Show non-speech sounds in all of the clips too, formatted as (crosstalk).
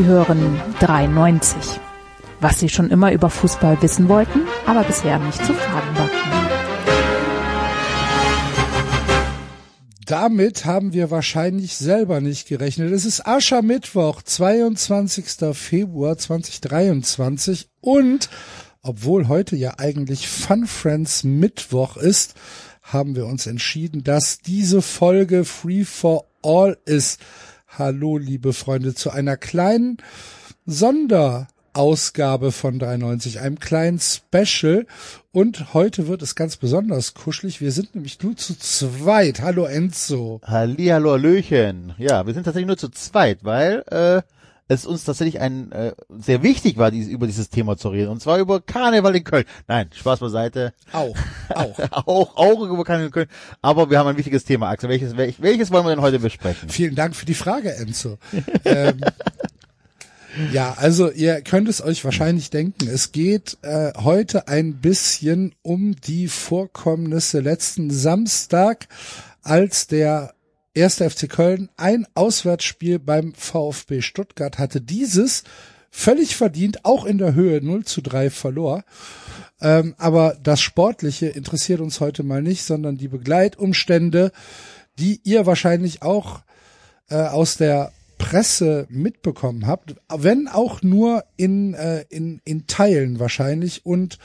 Sie hören 93. Was Sie schon immer über Fußball wissen wollten, aber bisher nicht zu fragen war. Damit haben wir wahrscheinlich selber nicht gerechnet. Es ist Aschermittwoch, 22. Februar 2023 und obwohl heute ja eigentlich Fun Friends Mittwoch ist, haben wir uns entschieden, dass diese Folge Free for All ist. Hallo, liebe Freunde, zu einer kleinen Sonderausgabe von 93, einem kleinen Special. Und heute wird es ganz besonders kuschelig. Wir sind nämlich nur zu zweit. Hallo Enzo. Hallihallo, Hallöchen. Ja, wir sind tatsächlich nur zu zweit, weil äh, es uns tatsächlich ein äh, sehr wichtig war, dies, über dieses Thema zu reden. Und zwar über Karneval in Köln. Nein, Spaß beiseite. Auch, auch. (laughs) auch, auch über Karneval in Köln. Aber wir haben ein wichtiges Thema, Axel. Welches, welches, welches wollen wir denn heute besprechen? Vielen Dank für die Frage, Enzo. (laughs) ähm, ja, also ihr könnt es euch wahrscheinlich denken. Es geht äh, heute ein bisschen um die Vorkommnisse letzten Samstag, als der erste FC Köln ein Auswärtsspiel beim VfB Stuttgart hatte. Dieses völlig verdient, auch in der Höhe 0 zu 3 verlor. Ähm, aber das Sportliche interessiert uns heute mal nicht, sondern die Begleitumstände, die ihr wahrscheinlich auch äh, aus der Presse mitbekommen habt, wenn auch nur in, äh, in, in Teilen wahrscheinlich und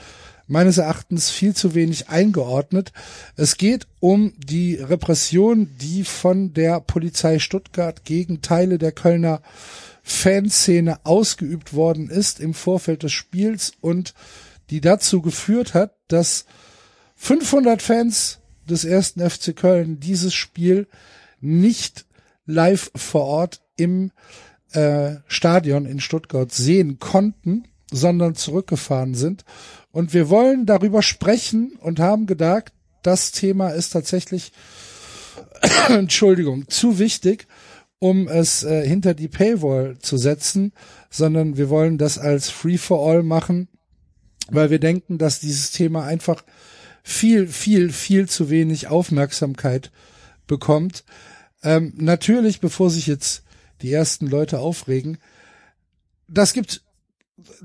meines Erachtens viel zu wenig eingeordnet. Es geht um die Repression, die von der Polizei Stuttgart gegen Teile der Kölner Fanszene ausgeübt worden ist im Vorfeld des Spiels und die dazu geführt hat, dass 500 Fans des ersten FC Köln dieses Spiel nicht live vor Ort im äh, Stadion in Stuttgart sehen konnten, sondern zurückgefahren sind und wir wollen darüber sprechen und haben gedacht, das Thema ist tatsächlich, (coughs) Entschuldigung, zu wichtig, um es äh, hinter die Paywall zu setzen, sondern wir wollen das als Free for All machen, weil wir denken, dass dieses Thema einfach viel, viel, viel zu wenig Aufmerksamkeit bekommt. Ähm, natürlich, bevor sich jetzt die ersten Leute aufregen, das gibt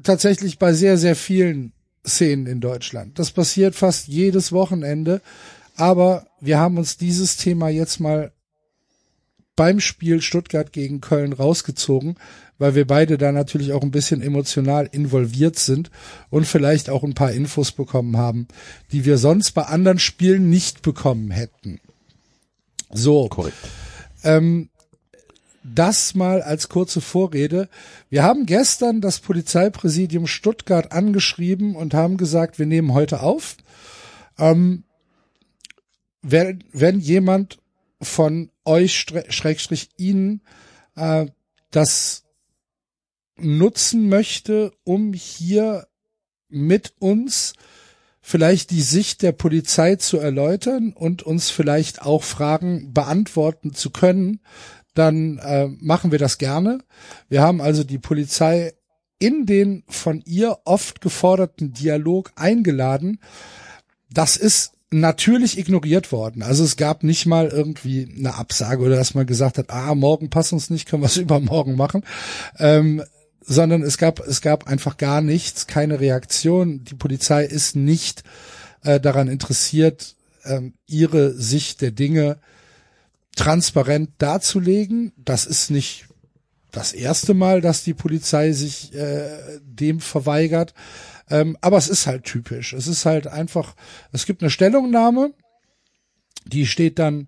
tatsächlich bei sehr, sehr vielen Szenen in Deutschland. Das passiert fast jedes Wochenende. Aber wir haben uns dieses Thema jetzt mal beim Spiel Stuttgart gegen Köln rausgezogen, weil wir beide da natürlich auch ein bisschen emotional involviert sind und vielleicht auch ein paar Infos bekommen haben, die wir sonst bei anderen Spielen nicht bekommen hätten. So. Korrekt. Ähm, das mal als kurze Vorrede. Wir haben gestern das Polizeipräsidium Stuttgart angeschrieben und haben gesagt, wir nehmen heute auf. Ähm, wenn, wenn jemand von euch, Schrägstrich Ihnen, äh, das nutzen möchte, um hier mit uns vielleicht die Sicht der Polizei zu erläutern und uns vielleicht auch Fragen beantworten zu können, dann äh, machen wir das gerne. Wir haben also die Polizei in den von ihr oft geforderten Dialog eingeladen. Das ist natürlich ignoriert worden. Also es gab nicht mal irgendwie eine Absage oder dass man gesagt hat, ah, morgen passt uns nicht, können wir es (laughs) übermorgen machen. Ähm, sondern es gab, es gab einfach gar nichts, keine Reaktion. Die Polizei ist nicht äh, daran interessiert, ähm, ihre Sicht der Dinge transparent darzulegen. Das ist nicht das erste Mal, dass die Polizei sich äh, dem verweigert. Ähm, aber es ist halt typisch. Es ist halt einfach, es gibt eine Stellungnahme, die steht dann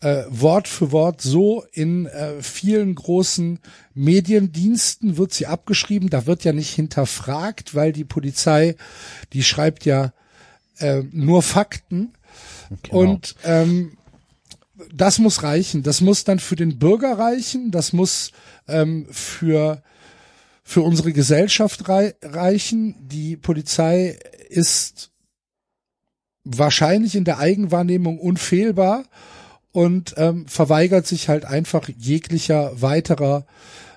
äh, Wort für Wort so in äh, vielen großen Mediendiensten wird sie abgeschrieben. Da wird ja nicht hinterfragt, weil die Polizei, die schreibt ja äh, nur Fakten. Genau. Und ähm, das muss reichen. Das muss dann für den Bürger reichen. Das muss ähm, für für unsere Gesellschaft rei reichen. Die Polizei ist wahrscheinlich in der Eigenwahrnehmung unfehlbar und ähm, verweigert sich halt einfach jeglicher weiterer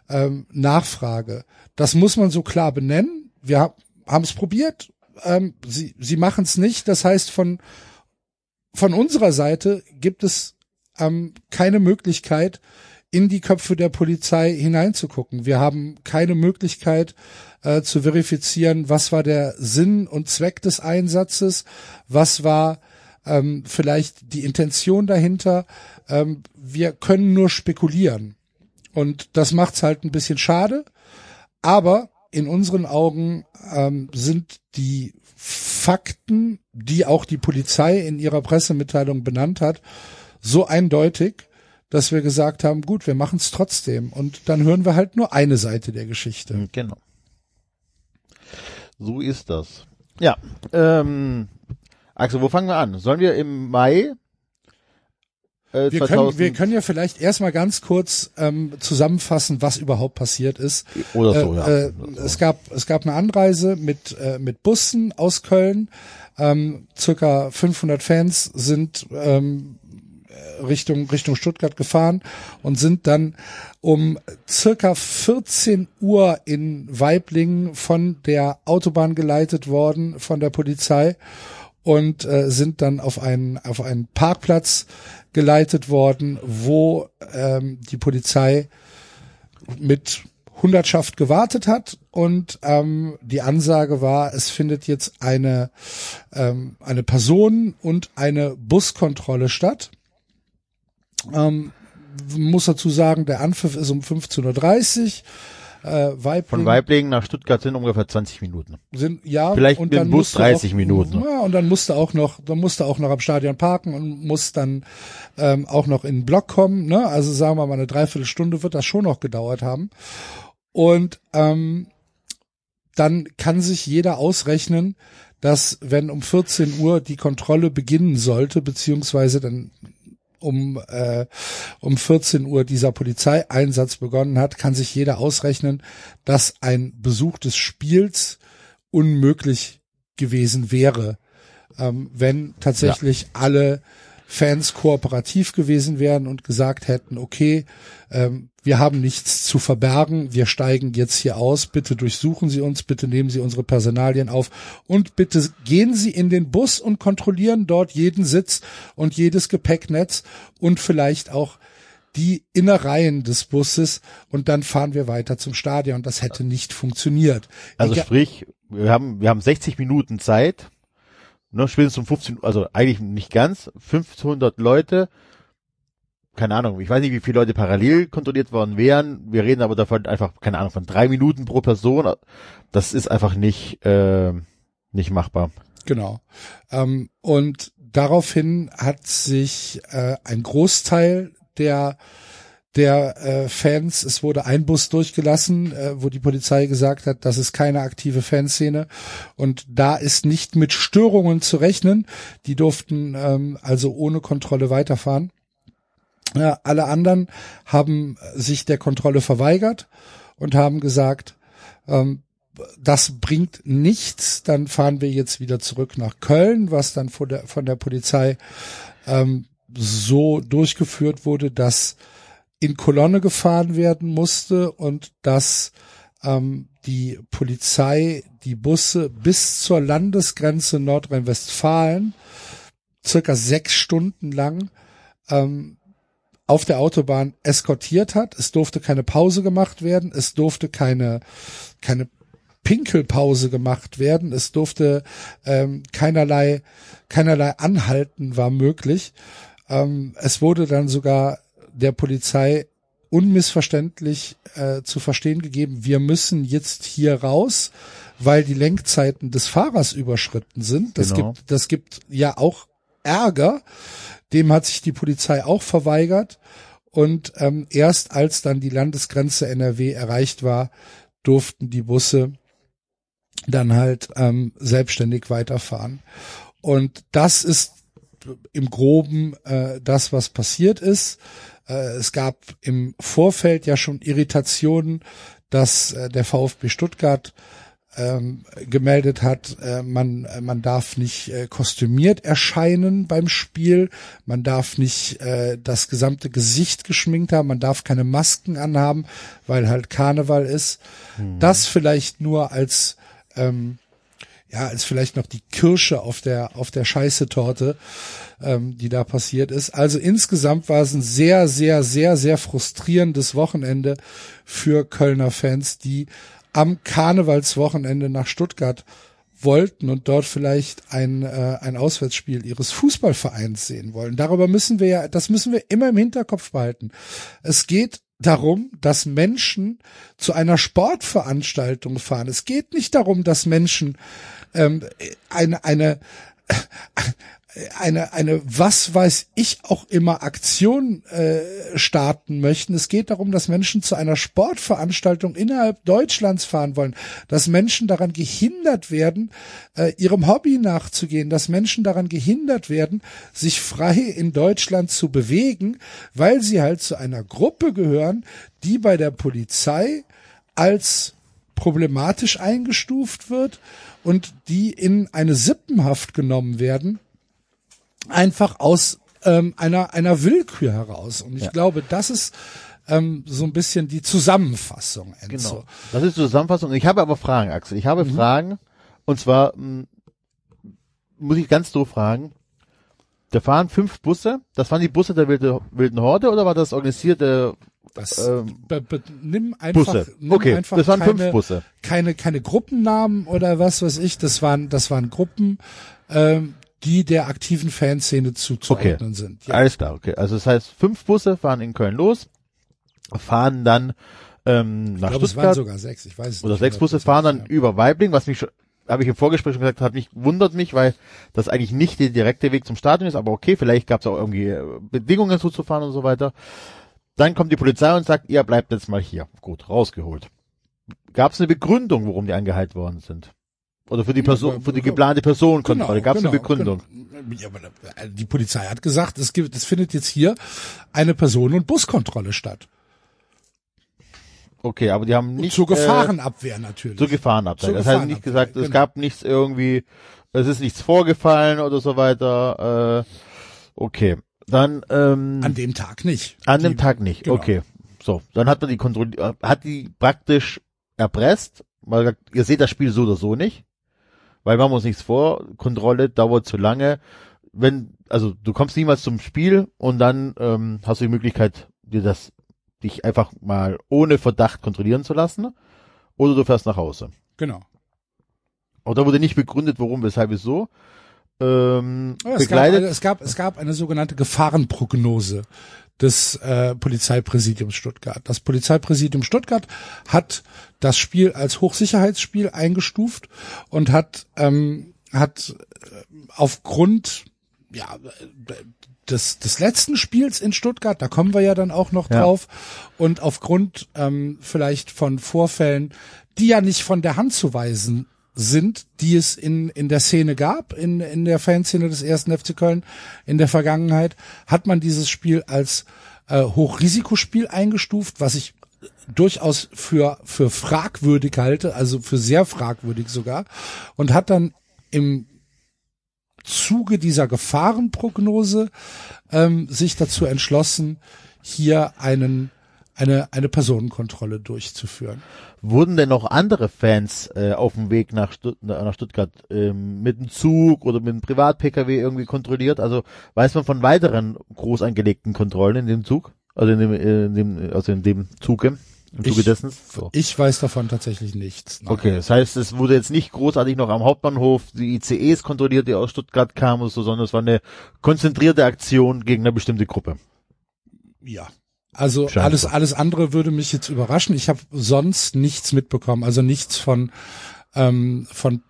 ähm, Nachfrage. Das muss man so klar benennen. Wir haben es probiert. Ähm, sie sie machen es nicht. Das heißt, von von unserer Seite gibt es ähm, keine Möglichkeit, in die Köpfe der Polizei hineinzugucken. Wir haben keine Möglichkeit äh, zu verifizieren, was war der Sinn und Zweck des Einsatzes, was war ähm, vielleicht die Intention dahinter. Ähm, wir können nur spekulieren. Und das macht's halt ein bisschen schade. Aber in unseren Augen ähm, sind die Fakten, die auch die Polizei in ihrer Pressemitteilung benannt hat, so eindeutig, dass wir gesagt haben, gut, wir machen es trotzdem. Und dann hören wir halt nur eine Seite der Geschichte. Hm, genau. So ist das. Ja, ähm, Axel, wo fangen wir an? Sollen wir im Mai äh, wir, können, wir können ja vielleicht erstmal ganz kurz ähm, zusammenfassen, was überhaupt passiert ist. Oder so, äh, ja. Äh, es gab es gab eine Anreise mit äh, mit Bussen aus Köln. Ähm, circa 500 Fans sind ähm, Richtung Richtung Stuttgart gefahren und sind dann um circa 14 Uhr in Weiblingen von der Autobahn geleitet worden von der Polizei und äh, sind dann auf einen auf einen Parkplatz geleitet worden, wo ähm, die Polizei mit Hundertschaft gewartet hat und ähm, die Ansage war, es findet jetzt eine ähm, eine Person und eine Buskontrolle statt. Ähm, muss dazu sagen, der Anpfiff ist um 15.30 Uhr. Äh, Weibling, Von Weiblingen nach Stuttgart sind ungefähr 20 Minuten. Sind, ja, Vielleicht und mit dann Bus musst du 30 auch, Minuten. Ja, und dann musste auch noch, dann musste auch noch am Stadion parken und muss dann ähm, auch noch in den Block kommen. Ne? Also sagen wir mal eine Dreiviertelstunde wird das schon noch gedauert haben. Und ähm, dann kann sich jeder ausrechnen, dass wenn um 14 Uhr die Kontrolle beginnen sollte, beziehungsweise dann um, äh, um 14 Uhr dieser Polizeieinsatz begonnen hat, kann sich jeder ausrechnen, dass ein Besuch des Spiels unmöglich gewesen wäre, ähm, wenn tatsächlich ja. alle Fans kooperativ gewesen wären und gesagt hätten, okay, ähm, wir haben nichts zu verbergen, wir steigen jetzt hier aus, bitte durchsuchen Sie uns, bitte nehmen Sie unsere Personalien auf. Und bitte gehen Sie in den Bus und kontrollieren dort jeden Sitz und jedes Gepäcknetz und vielleicht auch die Innereien des Busses. Und dann fahren wir weiter zum Stadion. Das hätte nicht funktioniert. Also Egal. sprich, wir haben, wir haben 60 Minuten Zeit, ne, spätestens um 15, also eigentlich nicht ganz, 500 Leute, keine Ahnung, ich weiß nicht, wie viele Leute parallel kontrolliert worden wären. Wir reden aber davon einfach, keine Ahnung, von drei Minuten pro Person. Das ist einfach nicht, äh, nicht machbar. Genau. Ähm, und daraufhin hat sich äh, ein Großteil der der äh, Fans, es wurde ein Bus durchgelassen, äh, wo die Polizei gesagt hat, das ist keine aktive Fanszene und da ist nicht mit Störungen zu rechnen. Die durften ähm, also ohne Kontrolle weiterfahren. Ja, alle anderen haben sich der Kontrolle verweigert und haben gesagt, ähm, das bringt nichts, dann fahren wir jetzt wieder zurück nach Köln, was dann von der, von der Polizei ähm, so durchgeführt wurde, dass in Kolonne gefahren werden musste und dass ähm, die Polizei die Busse bis zur Landesgrenze Nordrhein-Westfalen circa sechs Stunden lang ähm, auf der Autobahn eskortiert hat. Es durfte keine Pause gemacht werden. Es durfte keine, keine Pinkelpause gemacht werden. Es durfte ähm, keinerlei, keinerlei Anhalten war möglich. Ähm, es wurde dann sogar der Polizei unmissverständlich äh, zu verstehen gegeben, wir müssen jetzt hier raus, weil die Lenkzeiten des Fahrers überschritten sind. Das genau. gibt, das gibt ja auch Ärger. Dem hat sich die Polizei auch verweigert. Und ähm, erst als dann die Landesgrenze NRW erreicht war, durften die Busse dann halt ähm, selbstständig weiterfahren. Und das ist im groben äh, das, was passiert ist. Äh, es gab im Vorfeld ja schon Irritationen, dass äh, der VfB Stuttgart ähm, gemeldet hat, äh, man, man darf nicht äh, kostümiert erscheinen beim Spiel, man darf nicht äh, das gesamte Gesicht geschminkt haben, man darf keine Masken anhaben, weil halt Karneval ist. Hm. Das vielleicht nur als ähm, ja, als vielleicht noch die Kirsche auf der, auf der Scheiße-Torte, ähm, die da passiert ist. Also insgesamt war es ein sehr, sehr, sehr, sehr frustrierendes Wochenende für Kölner Fans, die am Karnevalswochenende nach Stuttgart wollten und dort vielleicht ein, äh, ein Auswärtsspiel ihres Fußballvereins sehen wollen. Darüber müssen wir ja, das müssen wir immer im Hinterkopf behalten. Es geht darum, dass Menschen zu einer Sportveranstaltung fahren. Es geht nicht darum, dass Menschen ähm, eine, eine, eine, eine, was weiß ich auch immer Aktion äh, starten möchten. Es geht darum, dass Menschen zu einer Sportveranstaltung innerhalb Deutschlands fahren wollen, dass Menschen daran gehindert werden, äh, ihrem Hobby nachzugehen, dass Menschen daran gehindert werden, sich frei in Deutschland zu bewegen, weil sie halt zu einer Gruppe gehören, die bei der Polizei als problematisch eingestuft wird und die in eine Sippenhaft genommen werden, einfach aus ähm, einer, einer Willkür heraus. Und ich Ja. glaube, das ist ähm, so ein bisschen die Zusammenfassung. Enzo. Genau. Das ist die Zusammenfassung. Ich habe aber Fragen, Axel. Ich habe Fragen. Und zwar mh, muss ich ganz doof fragen. Da fahren fünf Busse. Das waren die Busse der wilde, wilden Horde oder war das organisierte Das, ähm, be, be, nimm einfach, Busse? nimm Okay, einfach das waren keine, fünf Busse. keine keine Gruppennamen oder was weiß ich. Das waren das waren Gruppen, ähm, die der aktiven Fanszene zuzuordnen sind. Ja. Alles klar, okay. Also das heißt, fünf Busse fahren in Köln los, fahren dann ähm, Ich nach glaube, es waren Stuttgart sogar sechs. Ich weiß es oder nicht sechs Busse fahren dann über Weibling, was mich schon, habe ich im Vorgespräch schon gesagt, hat mich wundert mich, weil das eigentlich nicht der direkte Weg zum Stadion ist, aber okay, vielleicht gab es auch irgendwie äh, Bedingungen so zu fahren und so weiter. Dann kommt die Polizei und sagt, ihr bleibt jetzt mal hier. Gut, rausgeholt. Gab es eine Begründung, warum die angehalten worden sind? Oder für die Person, für die geplante Personenkontrolle? Gab es eine genau, Begründung? genau. Ja, aber da- die Polizei hat gesagt, es gibt, es findet jetzt hier eine Personen- und Buskontrolle statt. Okay, aber die haben Und nicht zur äh, Gefahrenabwehr natürlich. zur Gefahrenabwehr. Zur Das heißt nicht gesagt, es genau. gab nichts irgendwie, es ist nichts vorgefallen oder so weiter. Äh, okay, dann ähm, An dem Tag nicht. an dem Die- Tag nicht. genau. Okay, so, dann hat man die kontrolliert, hat die praktisch erpresst, weil ihr seht das Spiel so oder so nicht, weil machen wir uns nichts vor, Kontrolle dauert zu lange. Wenn, also du kommst niemals zum Spiel und dann ähm, hast du die Möglichkeit, dir das dich einfach mal ohne Verdacht kontrollieren zu lassen, oder du fährst nach Hause. Genau. Auch da wurde nicht begründet, warum, weshalb, wieso. Ähm, Ja, es, gab, begleitet. es gab es gab eine sogenannte Gefahrenprognose des äh, Polizeipräsidiums Stuttgart. Das Polizeipräsidium Stuttgart hat das Spiel als Hochsicherheitsspiel eingestuft und hat ähm, hat äh, aufgrund ja des, des letzten Spiels in Stuttgart, da kommen wir ja dann auch noch Ja. drauf, und aufgrund ähm, vielleicht von Vorfällen, die ja nicht von der Hand zu weisen sind, die es in, in der Szene gab, in, in der Fanszene des ersten FC Köln in der Vergangenheit, hat man dieses Spiel als äh, Hochrisikospiel eingestuft, was ich durchaus für, für fragwürdig halte, also für sehr fragwürdig sogar, und hat dann im Zuge dieser Gefahrenprognose ähm, sich dazu entschlossen, hier einen, eine, eine Personenkontrolle durchzuführen. Wurden denn noch andere Fans äh, auf dem Weg nach, Stutt nach Stuttgart ähm, mit dem Zug oder mit dem Privat-Pkw irgendwie kontrolliert? Also weiß man von weiteren groß angelegten Kontrollen in dem Zug? Also in dem, äh, in dem also in dem Zuge? Im Zuge Ich- dessen? So. Ich weiß davon tatsächlich nichts. Nein. Okay, das heißt, es wurde jetzt nicht großartig noch am Hauptbahnhof die ICEs kontrolliert, die aus Stuttgart kamen oder so, sondern es war eine konzentrierte Aktion gegen eine bestimmte Gruppe. Ja. Also Scheint alles, alles andere würde mich jetzt überraschen. Ich habe sonst nichts mitbekommen, also nichts von, ähm, von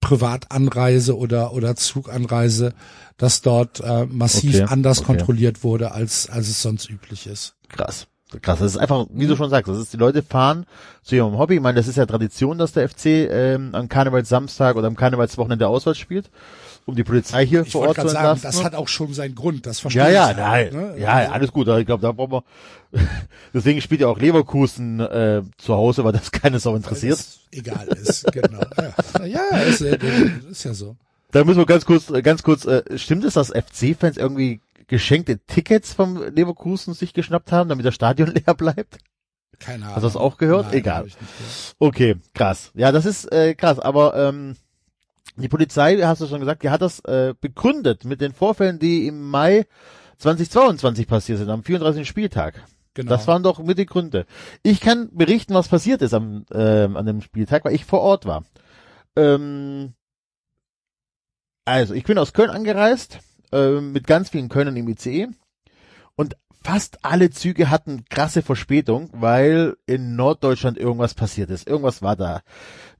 Privatanreise oder, oder Zuganreise, dass dort äh, massiv Okay, anders okay. kontrolliert wurde, als, als es sonst üblich ist. Krass. Krass, das ist einfach, wie du schon sagst, das ist, die Leute fahren zu ihrem Hobby. Ich meine, das ist ja Tradition, dass der FC ähm, am Karnevalssamstag oder am Karnevalswochenende auswärts spielt, um die Polizei hier Ich vor Ort zu gerade sagen, das hat auch schon seinen Grund, das verstehe ja, ja, ich. nein, ne? ja, ja, alles gut. Ich glaube, da brauchen wir. (laughs) Deswegen spielt ja auch Leverkusen äh, zu Hause, weil das keine Sau interessiert. egal ist, genau. Ja, ja ist, äh, ist ja so. Da müssen wir ganz kurz, äh, ganz kurz. Äh, stimmt es, dass FC-Fans irgendwie geschenkte Tickets vom Leverkusen sich geschnappt haben, damit das Stadion (laughs) leer bleibt? Keine Ahnung. Hast du das auch gehört? Nein, Egal. ich. Okay, krass. Ja, das ist äh, krass, aber ähm, Die Polizei, hast du schon gesagt, die hat das äh, begründet mit den Vorfällen, die im Mai 2022 passiert sind, am 34. Spieltag. Genau. Das waren doch mit die Gründe. Ich kann berichten, was passiert ist am, ähm, an dem Spieltag, weil ich vor Ort war. Ähm, also, ich bin aus Köln angereist, äh, mit ganz vielen Kölnern im ICE. Und fast alle Züge hatten krasse Verspätung, weil in Norddeutschland irgendwas passiert ist. Irgendwas war da.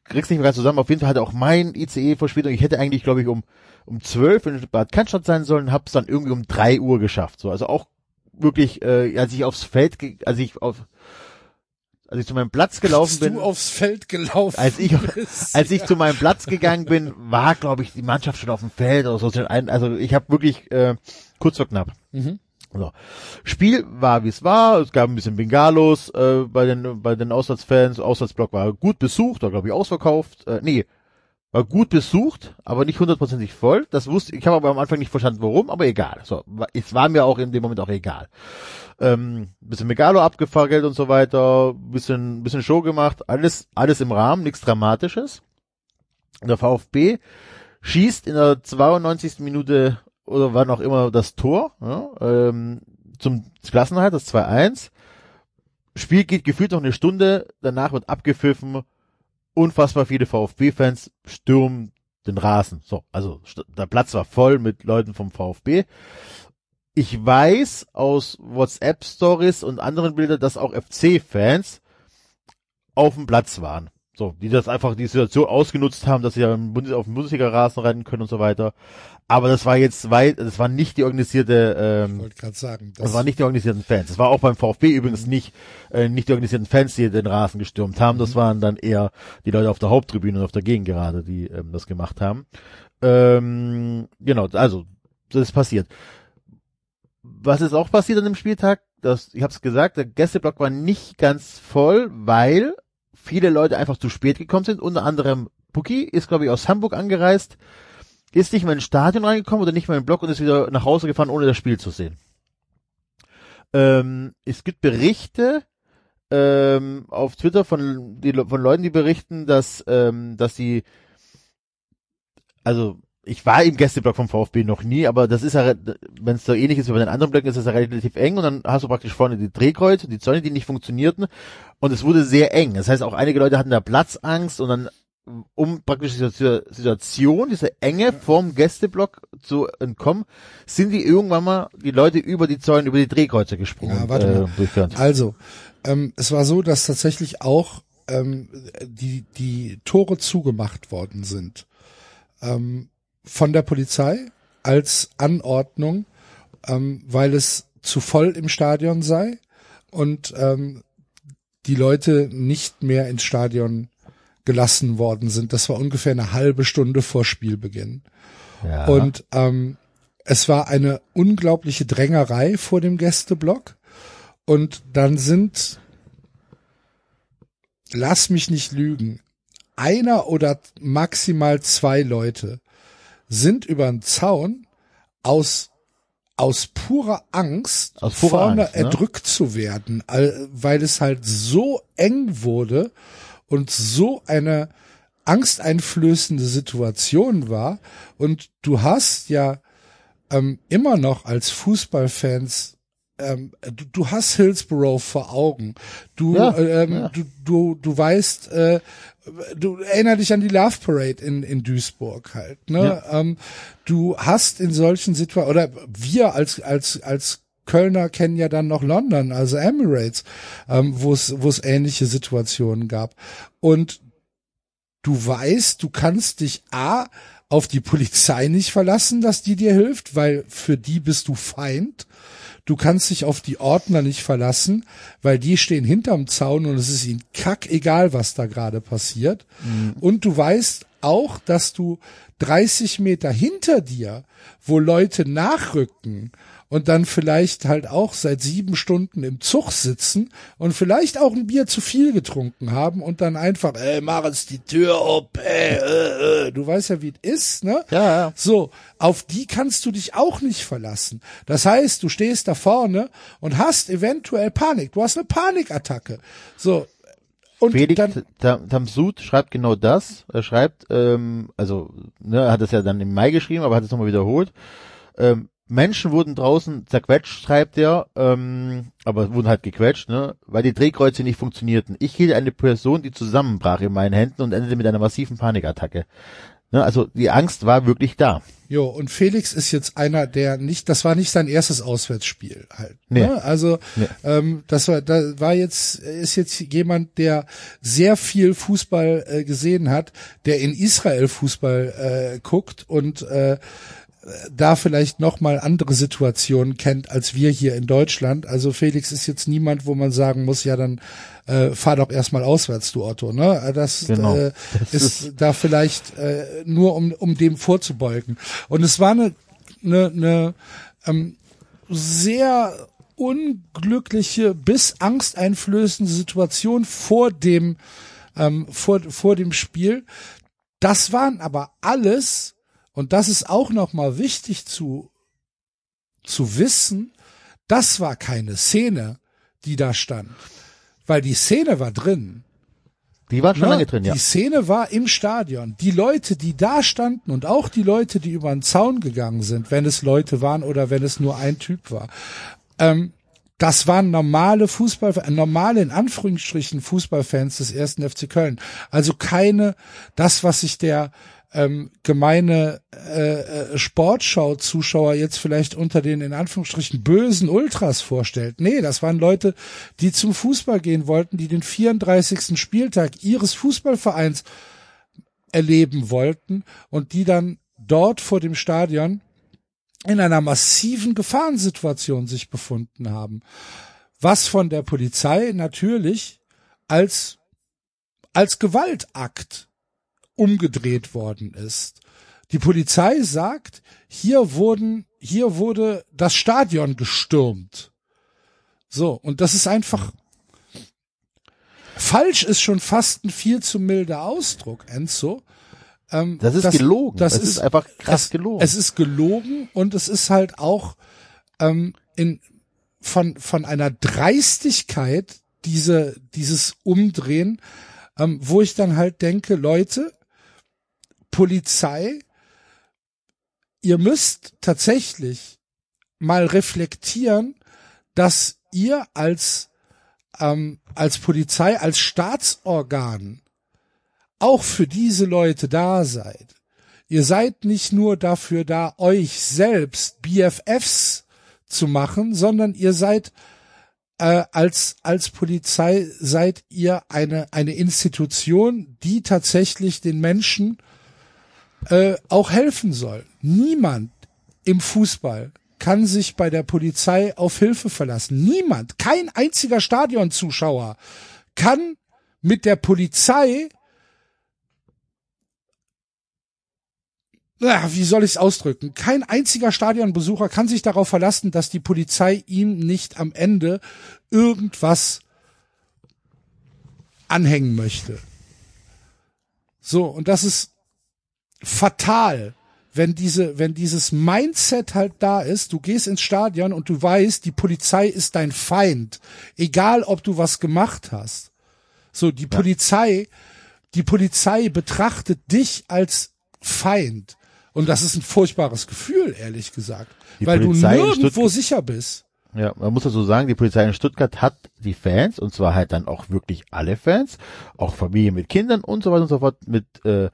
Kriegst nicht mehr ganz zusammen. Auf jeden Fall hatte auch mein ICE Verspätung. Ich hätte eigentlich, glaube ich, um um zwölf in Bad Cannstatt sein sollen, hab's dann irgendwie um drei Uhr geschafft. So, also auch wirklich, äh, als ich aufs Feld, als ich auf, als ich zu meinem Platz gelaufen Bist bin, du aufs Feld gelaufen als ich, bist. (laughs) als ich zu meinem Platz gegangen bin, war, glaube ich, die Mannschaft schon auf dem Feld oder so. Also ich habe wirklich äh, kurz vor knapp. Mhm. So. Spiel war wie es war. Es gab ein bisschen Bengalos äh, bei den bei den Auswärtsfans. Auswärtsblock war gut besucht, war glaube ich ausverkauft. Äh, nee, war gut besucht, aber nicht hundertprozentig voll. Das wusste ich, habe aber am Anfang nicht verstanden, warum, aber egal. So, es war mir auch in dem Moment auch egal. Ähm, bisschen Megalo abgefackelt und so weiter, bisschen bisschen Show gemacht, alles alles im Rahmen, nichts Dramatisches. Der VfB schießt in der 92. Minute oder wann auch immer das Tor ja, ähm, zum Klassenhalt, das 2-1. Spiel geht gefühlt noch eine Stunde, danach wird abgepfiffen, unfassbar viele VfB-Fans stürmen den Rasen. So, also der Platz war voll mit Leuten vom VfB. Ich weiß aus WhatsApp-Stories und anderen Bildern, dass auch FC-Fans auf dem Platz waren. So, die das einfach die Situation ausgenutzt haben, dass sie ja auf dem Bundesliga-Rasen rennen können und so weiter. Aber das war jetzt weit, das war nicht die organisierte, Ich ähm, wollte gerade sagen, das waren nicht die organisierten Fans. Das war auch beim VfB übrigens nicht, äh, nicht die organisierten Fans, die den Rasen gestürmt haben. Das waren dann eher die Leute auf der Haupttribüne und auf der Gegengerade, die ähm, das gemacht haben. Ähm, genau, also, das ist passiert. Was ist auch passiert an dem Spieltag? Das, ich habe es gesagt, der Gästeblock war nicht ganz voll, weil viele Leute einfach zu spät gekommen sind. Unter anderem Buki ist, glaube ich, aus Hamburg angereist, ist nicht mehr ins Stadion reingekommen oder nicht mehr in den Block und ist wieder nach Hause gefahren, ohne das Spiel zu sehen. Ähm, es gibt Berichte ähm, auf Twitter von, die, von Leuten, die berichten, dass, ähm, dass sie, also ich war im Gästeblock vom VfB noch nie, aber das ist ja, wenn es so ähnlich ist wie bei den anderen Blöcken, ist das ja relativ eng und dann hast du praktisch vorne die Drehkreuze, die Zäune, die nicht funktionierten und es wurde sehr eng. Das heißt, auch einige Leute hatten da Platzangst und dann um praktisch dieser Situation, diese Enge vom Gästeblock zu entkommen, sind die irgendwann mal die Leute über die Zäune, über die Drehkreuze gesprungen. Ja, warte äh, mal. durchführend. Also, ähm, es war so, dass tatsächlich auch ähm, die, die Tore zugemacht worden sind. Ähm, von der Polizei als Anordnung, ähm, weil es zu voll im Stadion sei und ähm, die Leute nicht mehr ins Stadion gelassen worden sind. Das war ungefähr eine halbe Stunde vor Spielbeginn. Ja. Und ähm, es war eine unglaubliche Drängerei vor dem Gästeblock. Und dann sind, lass mich nicht lügen, einer oder maximal zwei Leute sind über den Zaun aus aus purer Angst Aus purer vorne Angst, ne? erdrückt zu werden, weil es halt so eng wurde und so eine angsteinflößende Situation war und du hast ja ähm, immer noch als Fußballfans ähm, du, du hast Hillsborough vor Augen. Du, Ja, ähm, ja. du, du, du weißt, äh, du erinner dich an die Love Parade in, in Duisburg halt. Ne? Ähm, du hast in solchen Situationen, oder wir als, als, als Kölner kennen ja dann noch London, also Emirates, ähm, wo es wo es ähnliche Situationen gab. Und du weißt, du kannst dich A auf die Polizei nicht verlassen, dass die dir hilft, weil für die bist du Feind. Du kannst dich auf die Ordner nicht verlassen, weil die stehen hinterm Zaun und es ist ihnen kack egal, was da gerade passiert. Und du weißt auch, dass du 30 Meter hinter dir, wo Leute nachrücken und dann vielleicht halt auch seit sieben Stunden im Zug sitzen und vielleicht auch ein Bier zu viel getrunken haben und dann einfach, ey, mach jetzt die Tür auf, ey, äh, äh. du weißt ja, wie es ist, ne? Ja, ja. So, auf die kannst du dich auch nicht verlassen. Das heißt, du stehst da vorne und hast eventuell Panik. Du hast eine Panikattacke. So, Und Felix dann, Tam- Tamsud schreibt genau das. Er schreibt, ähm, also, ne, er hat es ja dann im Mai geschrieben, aber hat es nochmal wiederholt. Ähm, Menschen wurden draußen zerquetscht, schreibt er, ähm, aber wurden halt gequetscht, ne, weil die Drehkreuze nicht funktionierten. Ich hielt eine Person, die zusammenbrach in meinen Händen und endete mit einer massiven Panikattacke. Ne, also die Angst war wirklich da. jo, und Felix ist jetzt einer, der nicht, das war nicht sein erstes Auswärtsspiel halt. Nee. Ne? Also Nee. ähm, das war, da war jetzt, ist jetzt jemand, der sehr viel Fußball äh, gesehen hat, der in Israel Fußball äh, guckt und äh, da vielleicht noch mal andere Situationen kennt als wir hier in Deutschland. Also Felix ist jetzt niemand, wo man sagen muss, ja dann äh, fahr doch erstmal auswärts, du Otto. Ne? Das, Genau. äh, (laughs) Das ist, da vielleicht äh, nur um um dem vorzubeugen. Und es war eine eine, eine ähm, sehr unglückliche bis angsteinflößende Situation vor dem ähm, vor vor dem Spiel. Das waren aber alles und das ist auch noch mal wichtig zu zu wissen. Das war keine Szene, die da stand, weil die Szene war drin. Die war schon Ne? lange drin, ja. Die Szene war im Stadion. Die Leute, die da standen und auch die Leute, die über den Zaun gegangen sind, wenn es Leute waren oder wenn es nur ein Typ war, ähm, das waren normale Fußball, äh, normale in Anführungsstrichen Fußballfans des ersten FC Köln. Also keine, das, was sich der ähm, gemeine äh, äh, Sportschau-Zuschauer jetzt vielleicht unter den in Anführungsstrichen bösen Ultras vorstellt. Nee, das waren Leute, die zum Fußball gehen wollten, die den 34. Spieltag ihres Fußballvereins erleben wollten und die dann dort vor dem Stadion in einer massiven Gefahrensituation sich befunden haben. Was von der Polizei natürlich als, als Gewaltakt umgedreht worden ist. Die Polizei sagt, hier wurden, hier wurde das Stadion gestürmt. So. Und das ist einfach, falsch ist schon fast ein viel zu milder Ausdruck, Enzo. Ähm, Das ist gelogen. Das Das ist, ist einfach krass es, gelogen. Es ist gelogen und es ist halt auch ähm, in von von einer Dreistigkeit diese dieses Umdrehen, ähm, wo ich dann halt denke, Leute, Polizei, ihr müsst tatsächlich mal reflektieren, dass ihr als ähm, als Polizei, als Staatsorgan auch für diese Leute da seid. Ihr seid nicht nur dafür da, euch selbst BFFs zu machen, sondern ihr seid äh, als als Polizei seid ihr eine eine Institution, die tatsächlich den Menschen äh, auch helfen soll. Niemand im Fußball kann sich bei der Polizei auf Hilfe verlassen. Niemand, kein einziger Stadionzuschauer kann mit der Polizei wie soll ich es ausdrücken? Kein einziger Stadionbesucher kann sich darauf verlassen, dass die Polizei ihm nicht am Ende irgendwas anhängen möchte. So, und das ist fatal, wenn diese, wenn dieses Mindset halt da ist, du gehst ins Stadion und du weißt, die Polizei ist dein Feind, egal ob du was gemacht hast. So, die Polizei, die Polizei betrachtet dich als Feind. Und das ist ein furchtbares Gefühl, ehrlich gesagt. Die weil Polizei du nirgendwo sicher bist. Ja, man muss dazu sagen, die Polizei in Stuttgart hat die Fans, und zwar halt dann auch wirklich alle Fans, auch Familien mit Kindern und so weiter und so fort, mit äh,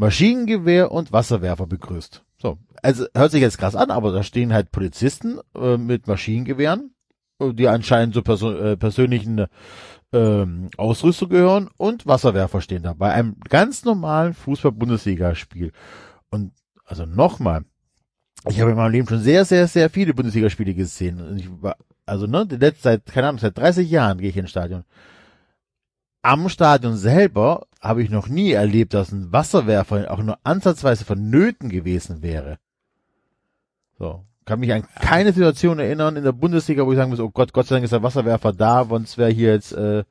Maschinengewehr und Wasserwerfer begrüßt. So, also hört sich jetzt krass an, aber da stehen halt Polizisten äh, mit Maschinengewehren, äh, die anscheinend zur perso äh, persönlichen ähm, Ausrüstung gehören und Wasserwerfer stehen da bei einem ganz normalen Fußball-Bundesligaspiel. Und also nochmal, ich habe in meinem Leben schon sehr, sehr, sehr viele Bundesligaspiele gesehen. War, also ne, seit, keine Ahnung, seit 30 Jahren gehe ich ins Stadion. Am Stadion selber habe ich noch nie erlebt, dass ein Wasserwerfer auch nur ansatzweise vonnöten gewesen wäre. So. Kann mich an keine Situation erinnern in der Bundesliga, wo ich sagen muss, oh Gott, Gott sei Dank ist der Wasserwerfer da, sonst wäre hier jetzt, äh,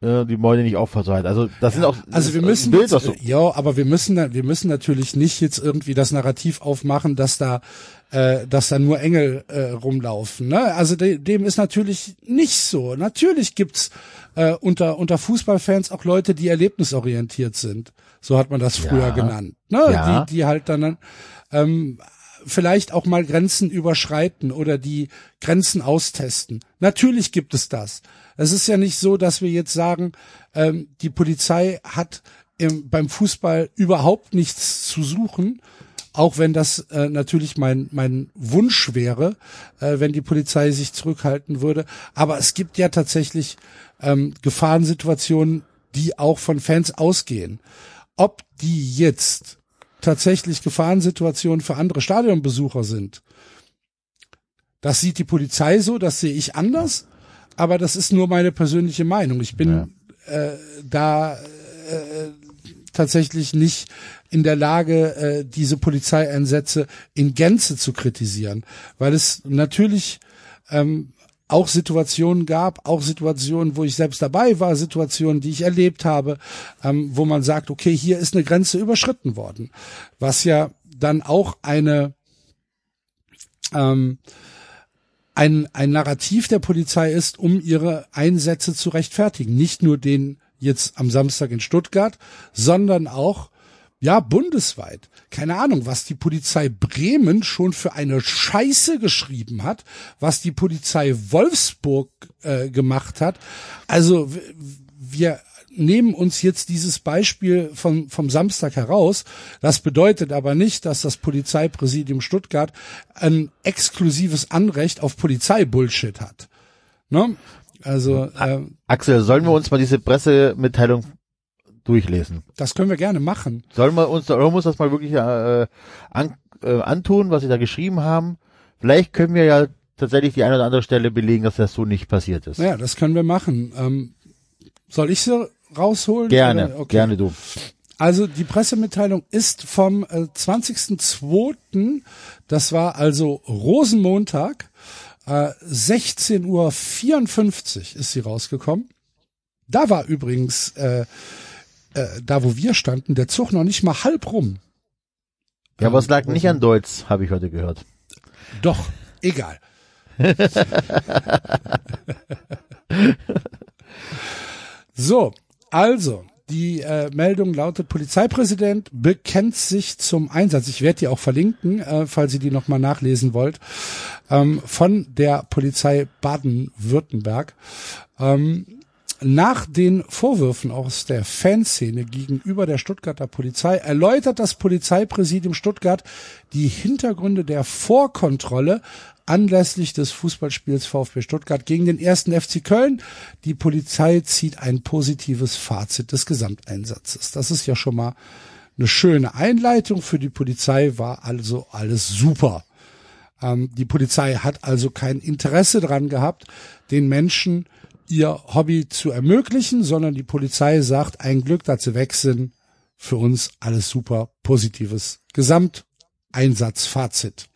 äh, die Mäune nicht aufversagt. Also das sind auch Also wir müssen, Bild, was so, ja, aber wir müssen, wir müssen natürlich nicht jetzt irgendwie das Narrativ aufmachen, dass da, äh, dass da nur Engel äh, rumlaufen. Ne? Also de, dem ist natürlich nicht so. Natürlich gibt's äh, unter unter Fußballfans auch Leute, die erlebnisorientiert sind. So hat man das früher Ja. genannt. Ne? Ja. Die, die halt dann ähm, vielleicht auch mal Grenzen überschreiten oder die Grenzen austesten. Natürlich gibt es das. Es ist ja nicht so, dass wir jetzt sagen, ähm, die Polizei hat im, beim Fußball überhaupt nichts zu suchen, auch wenn das äh, natürlich mein, mein Wunsch wäre, äh, wenn die Polizei sich zurückhalten würde. Aber es gibt ja tatsächlich ähm, Gefahrensituationen, die auch von Fans ausgehen. Ob die jetzt tatsächlich Gefahrensituationen für andere Stadionbesucher sind, das sieht die Polizei so, das sehe ich anders, aber das ist nur meine persönliche Meinung. Ich bin äh, da äh, tatsächlich nicht in der Lage, äh, diese Polizeieinsätze in Gänze zu kritisieren, weil es natürlich ähm, auch Situationen gab, auch Situationen, wo ich selbst dabei war, Situationen, die ich erlebt habe, ähm, wo man sagt, okay, hier ist eine Grenze überschritten worden, was ja dann auch eine ähm, ein, ein Narrativ der Polizei ist, um ihre Einsätze zu rechtfertigen. Nicht nur den jetzt am Samstag in Stuttgart, sondern auch ja, bundesweit. Keine Ahnung, was die Polizei Bremen schon für eine Scheiße geschrieben hat, was die Polizei Wolfsburg äh, gemacht hat. Also wir nehmen uns jetzt dieses Beispiel vom, vom Samstag heraus. Das bedeutet aber nicht, dass das Polizeipräsidium Stuttgart ein exklusives Anrecht auf Polizeibullshit hat. Ne? Also äh, Axel, sollen wir uns mal diese Pressemitteilung durchlesen? das können wir gerne machen. Sollen wir uns, wir uns das mal wirklich äh, an, äh, antun, was sie da geschrieben haben? Vielleicht können wir ja tatsächlich die eine oder andere Stelle belegen, dass das so nicht passiert ist. Ja, das können wir machen. Ähm, soll ich sie rausholen? Gerne? Okay. gerne du. Also die Pressemitteilung ist vom äh, 20.02. Das war also Rosenmontag. Äh, 16.54 Uhr ist sie rausgekommen. Da war übrigens, äh, äh, da wo wir standen, der Zug noch nicht mal halb rum. Ja, aber es lag Ähm, nicht an Deutsch, habe ich heute gehört. Doch, egal. (laughs) so, also, die äh, Meldung lautet, Polizeipräsident bekennt sich zum Einsatz. Ich werde die auch verlinken, äh, falls ihr die nochmal nachlesen wollt, ähm, von der Polizei Baden-Württemberg. Ähm, nach den Vorwürfen aus der Fanszene gegenüber der Stuttgarter Polizei erläutert das Polizeipräsidium Stuttgart die Hintergründe der Vorkontrolle anlässlich des Fußballspiels VfB Stuttgart gegen den ersten FC Köln. Die Polizei zieht ein positives Fazit des Gesamteinsatzes. Das ist ja schon mal eine schöne Einleitung. Für die Polizei war also alles super. Ähm, die Polizei hat also kein Interesse dran gehabt, den Menschen ihr Hobby zu ermöglichen, sondern die Polizei sagt, ein Glück, dass sie weg sind. Für uns alles super positives Gesamteinsatzfazit.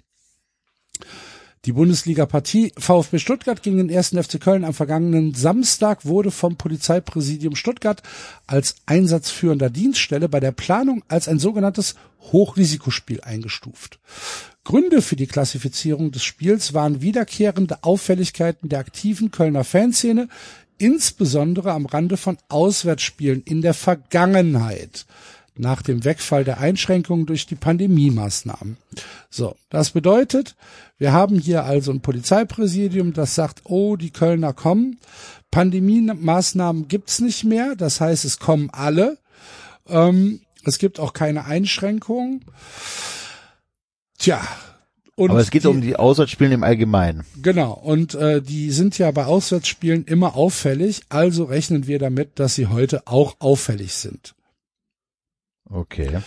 Die Bundesliga-Partie VfB Stuttgart gegen den ersten FC Köln am vergangenen Samstag wurde vom Polizeipräsidium Stuttgart als einsatzführender Dienststelle bei der Planung als ein sogenanntes Hochrisikospiel eingestuft. Gründe für die Klassifizierung des Spiels waren wiederkehrende Auffälligkeiten der aktiven Kölner Fanszene, insbesondere am Rande von Auswärtsspielen in der Vergangenheit nach dem Wegfall der Einschränkungen durch die Pandemie-Maßnahmen. So, das bedeutet, wir haben hier also ein Polizeipräsidium, das sagt, oh, die Kölner kommen, Pandemie-Maßnahmen gibt's nicht mehr, das heißt, es kommen alle, ähm, es gibt auch keine Einschränkungen. Tja. Und Aber es geht die, um die Auswärtsspielen im Allgemeinen. Genau, und äh, die sind ja bei Auswärtsspielen immer auffällig, also rechnen wir damit, dass sie heute auch auffällig sind. Okay.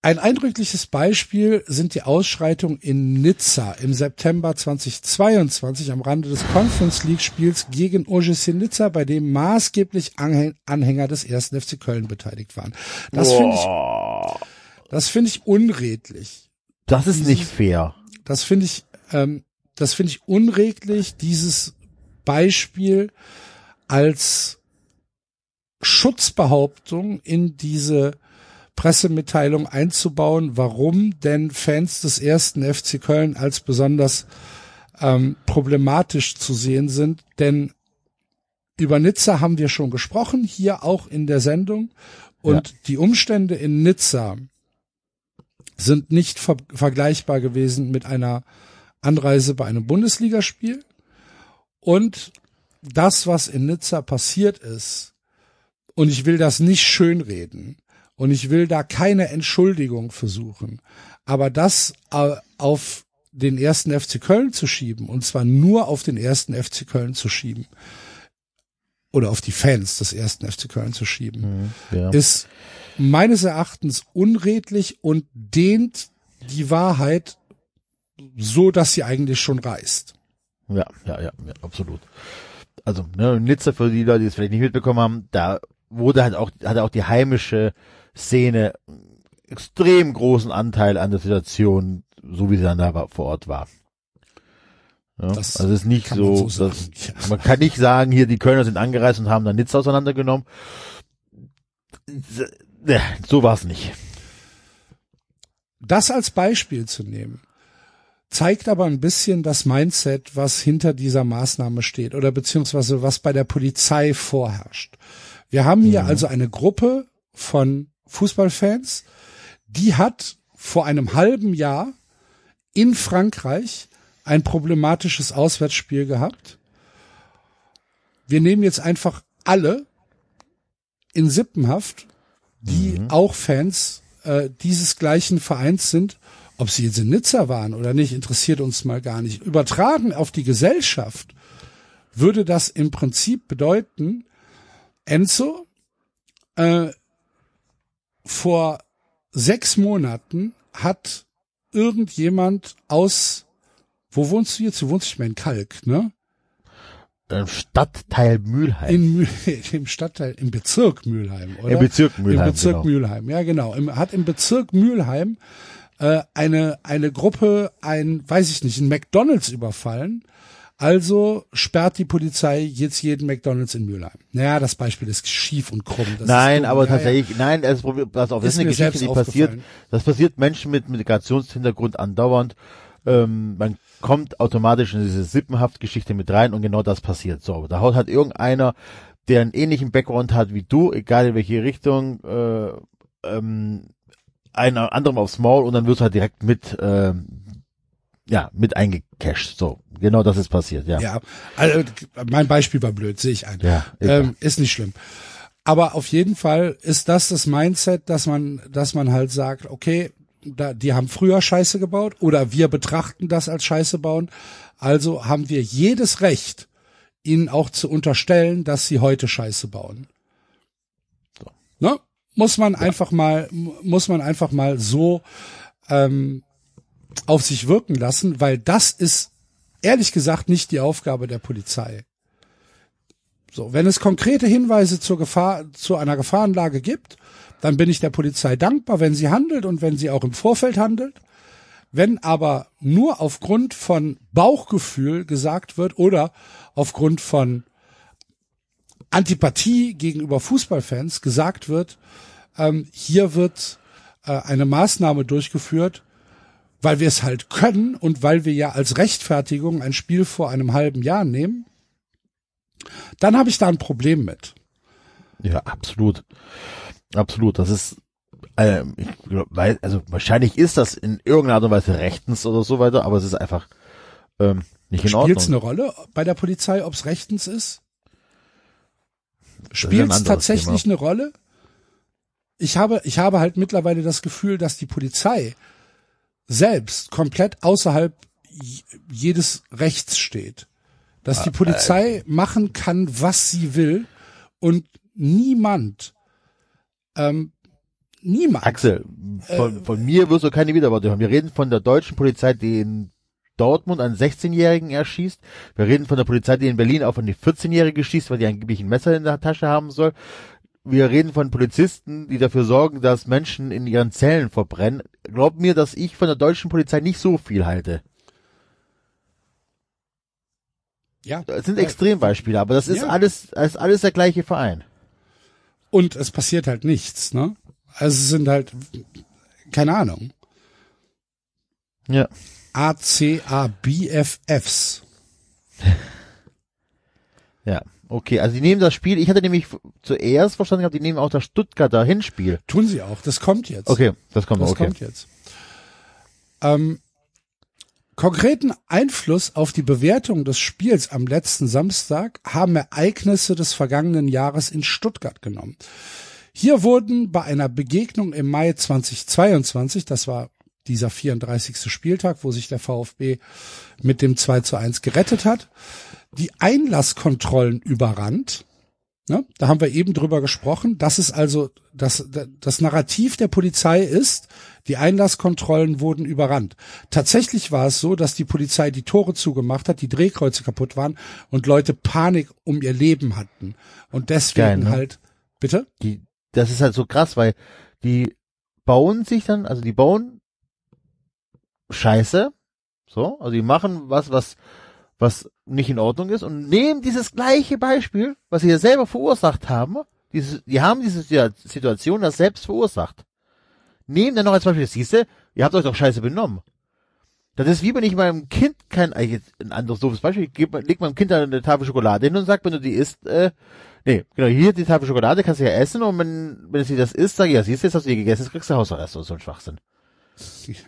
Ein eindrückliches Beispiel sind die Ausschreitungen in Nizza im September 2022 am Rande des Conference League Spiels gegen OGC Nizza, bei dem maßgeblich Anhäng Anhänger des ersten FC Köln beteiligt waren. Das finde ich, das finde ich unredlich. Das ist nicht fair. Das finde ich, ähm, das finde ich unredlich, dieses Beispiel als Schutzbehauptung in diese Pressemitteilung einzubauen, warum denn Fans des ersten FC Köln als besonders ähm, problematisch zu sehen sind. Denn über Nizza haben wir schon gesprochen, hier auch in der Sendung. Und ja. die Umstände in Nizza sind nicht ver vergleichbar gewesen mit einer Anreise bei einem Bundesligaspiel. Und das, was in Nizza passiert ist, und ich will das nicht schönreden, und ich will da keine Entschuldigung versuchen, aber das äh, auf den ersten FC Köln zu schieben, und zwar nur auf den ersten FC Köln zu schieben, oder auf die Fans des ersten FC Köln zu schieben, mhm, ja. ist meines Erachtens unredlich und dehnt die Wahrheit so, dass sie eigentlich schon reißt. Ja, ja, ja, ja absolut. Also, ne, Nizza für die Leute, die es vielleicht nicht mitbekommen haben, da wurde halt auch, hat auch die heimische Szene extrem großen Anteil an der Situation, so wie sie dann da vor Ort war. Ja, das also es ist nicht so, so dass, ja. man kann nicht sagen, hier die Kölner sind angereist und haben dann Nizza auseinandergenommen. So war es nicht. Das als Beispiel zu nehmen, zeigt aber ein bisschen das Mindset, was hinter dieser Maßnahme steht oder beziehungsweise was bei der Polizei vorherrscht. Wir haben hier mhm. also eine Gruppe von Fußballfans, die hat vor einem halben Jahr in Frankreich ein problematisches Auswärtsspiel gehabt. Wir nehmen jetzt einfach alle in Sippenhaft, die mhm. auch Fans äh, dieses gleichen Vereins sind. Ob sie jetzt in Nizza waren oder nicht, interessiert uns mal gar nicht. Übertragen auf die Gesellschaft würde das im Prinzip bedeuten, Enzo, äh, vor sechs Monaten hat irgendjemand aus, wo wohnst du jetzt? Du wohnst nicht mehr in Kalk, ne? Im Stadtteil Mülheim. In, (laughs) Im Stadtteil, im Bezirk Mülheim, oder? Im Bezirk Mülheim. Im Bezirk genau. Mülheim, ja genau. Im, hat im Bezirk Mülheim äh, eine, eine Gruppe, ein, weiß ich nicht, ein McDonalds überfallen also sperrt die Polizei jetzt jeden McDonalds in Mülheim. Naja, das Beispiel ist schief und krumm. Das nein, aber ja, tatsächlich, nein, das, das, auf, das ist eine Geschichte, die passiert. Das passiert Menschen mit Migrationshintergrund andauernd. Ähm, man kommt automatisch in diese Sippenhaftgeschichte mit rein und genau das passiert. So, da haut halt irgendeiner, der einen ähnlichen Background hat wie du, egal in welche Richtung, äh, ähm, einer anderem aufs Maul und dann wirst du halt direkt mit äh, ja, mit eingecasht. So, genau das ist passiert, ja. Ja, also mein Beispiel war blöd, sehe ich ein. Ja, ähm, ist nicht schlimm. Aber auf jeden Fall ist das das Mindset, dass man, dass man halt sagt, okay, da, die haben früher Scheiße gebaut oder wir betrachten das als Scheiße bauen. Also haben wir jedes Recht, ihnen auch zu unterstellen, dass sie heute Scheiße bauen. So. Ne? Muss man ja. einfach mal, muss man einfach mal so ähm, auf sich wirken lassen, weil das ist ehrlich gesagt nicht die Aufgabe der Polizei. So, wenn es konkrete Hinweise zur Gefahr, zu einer Gefahrenlage gibt, dann bin ich der Polizei dankbar, wenn sie handelt und wenn sie auch im Vorfeld handelt. Wenn aber nur aufgrund von Bauchgefühl gesagt wird oder aufgrund von Antipathie gegenüber Fußballfans gesagt wird, ähm, hier wird äh, eine Maßnahme durchgeführt, weil wir es halt können und weil wir ja als Rechtfertigung ein Spiel vor einem halben Jahr nehmen, dann habe ich da ein Problem mit. Ja, absolut. Absolut. Das ist, äh, ich glaub, weil, also wahrscheinlich ist das in irgendeiner Art und Weise rechtens oder so weiter, aber es ist einfach ähm, nicht in Ordnung. Spielt es eine Rolle bei der Polizei, ob es rechtens ist? Spielt es tatsächlich Thema. eine Rolle? Ich habe, ich habe halt mittlerweile das Gefühl, dass die Polizei selbst komplett außerhalb jedes Rechts steht. Dass die ah, Polizei äh, machen kann, was sie will und niemand, ähm, niemand. Axel, von, äh, von mir wirst du keine Widerworte haben. Wir reden von der deutschen Polizei, die in Dortmund einen 16-Jährigen erschießt. Wir reden von der Polizei, die in Berlin auf eine 14-Jährige schießt, weil die angeblich ein Messer in der Tasche haben soll wir reden von Polizisten, die dafür sorgen, dass Menschen in ihren Zellen verbrennen. Glaub mir, dass ich von der deutschen Polizei nicht so viel halte. Ja. Das sind Extrembeispiele, aber das ist ja. alles, das ist alles der gleiche Verein. und es passiert halt nichts, ne? Also es sind halt, keine Ahnung, Ja. ACABFFs. (laughs) Ja. Okay, also die nehmen das Spiel, ich hatte nämlich zuerst verstanden gehabt, die nehmen auch das Stuttgarter Hinspiel. Tun sie auch, das kommt jetzt. Okay, das kommt Das okay. kommt jetzt. Ähm, konkreten Einfluss auf die Bewertung des Spiels am letzten Samstag haben Ereignisse des vergangenen Jahres in Stuttgart genommen. Hier wurden bei einer Begegnung im Mai 2022, das war dieser 34. Spieltag, wo sich der VfB mit dem 2 zu 1 gerettet hat, die Einlasskontrollen überrannt. Ne? Da haben wir eben drüber gesprochen. Das ist also das, das Narrativ der Polizei ist, die Einlasskontrollen wurden überrannt. Tatsächlich war es so, dass die Polizei die Tore zugemacht hat, die Drehkreuze kaputt waren und Leute Panik um ihr Leben hatten. Und deswegen Geil, ne? halt, bitte? Die, das ist halt so krass, weil die bauen sich dann, also die bauen Scheiße, so, also die machen was, was, was nicht in Ordnung ist und nehmen dieses gleiche Beispiel, was sie ja selber verursacht haben, dieses, die haben diese Situa- Situation das selbst verursacht. Nehmen dann noch als Beispiel, siehst du, ihr habt euch doch scheiße benommen. Das ist wie wenn ich meinem Kind kein, ein anderes doofes Beispiel, ich geb, leg meinem Kind eine Tafel Schokolade hin und sag, wenn du die isst, äh, nee, genau, hier die Tafel Schokolade kannst du ja essen und wenn, wenn sie das isst, sag ich, ja, siehst du, jetzt hast du die gegessen, kriegst du Hausarrest oder so ein Schwachsinn.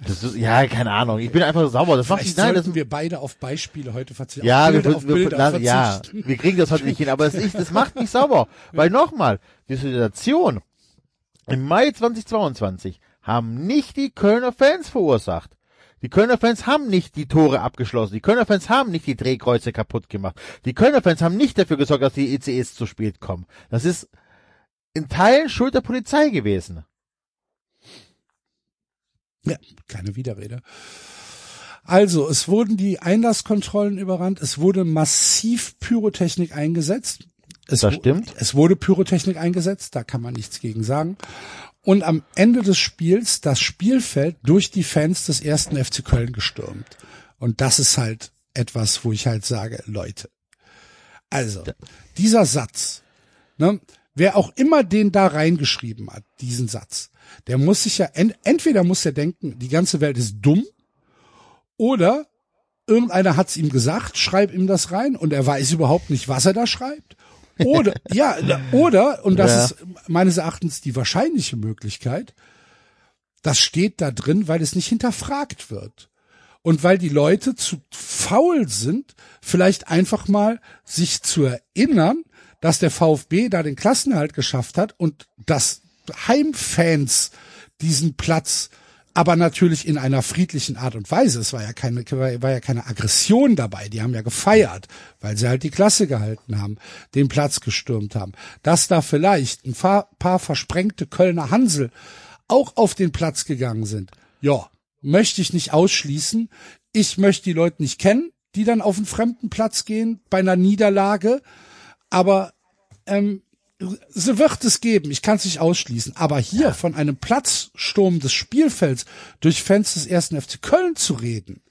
Das ist, ja, keine Ahnung, ich bin einfach sauer, das macht nicht, nein, das, wir beide auf Beispiele heute verzichten. ja, wir, wir, wir, lassen- ja, wir kriegen das heute nicht hin, aber es ist, das macht mich sauer. Weil nochmal, die Situation im Mai 2022 haben nicht die Kölner Fans verursacht. Die Kölner Fans haben nicht die Tore abgeschlossen. Die Kölner Fans haben nicht die Drehkreuze kaputt gemacht. Die Kölner Fans haben nicht dafür gesorgt, dass die ECEs zu spät kommen. Das ist in Teilen Schuld der Polizei gewesen. Ja, keine Widerrede. Also, es wurden die Einlasskontrollen überrannt, es wurde massiv Pyrotechnik eingesetzt. Es, Das stimmt. Es wurde Pyrotechnik eingesetzt, da kann man nichts gegen sagen. Und am Ende des Spiels das Spielfeld durch die Fans des ersten FC Köln gestürmt. Und das ist halt etwas, wo ich halt sage, Leute. Also, dieser Satz, ne, wer auch immer den da reingeschrieben hat, diesen Satz, der muss sich ja, ent, entweder muss er denken, die ganze Welt ist dumm, oder irgendeiner hat's ihm gesagt, schreib ihm das rein und er weiß überhaupt nicht, was er da schreibt. Oder, (laughs) ja, oder, und das Ja. ist meines Erachtens die wahrscheinliche Möglichkeit, das steht da drin, weil es nicht hinterfragt wird. Und weil die Leute zu faul sind, vielleicht einfach mal sich zu erinnern, dass der VfB da den Klassenerhalt geschafft hat und dass Heimfans diesen Platz aber natürlich in einer friedlichen Art und Weise. Es war ja keine, war ja keine Aggression dabei. Die haben ja gefeiert, weil sie halt die Klasse gehalten haben, den Platz gestürmt haben. Dass da vielleicht ein paar, paar versprengte Kölner Hansel auch auf den Platz gegangen sind. Ja, möchte ich nicht ausschließen. Ich möchte die Leute nicht kennen, die dann auf einen fremden Platz gehen bei einer Niederlage. Aber ähm, sie wird es geben, ich kann es nicht ausschließen. Aber hier von einem Platzsturm des Spielfelds durch Fans des ersten FC Köln zu reden,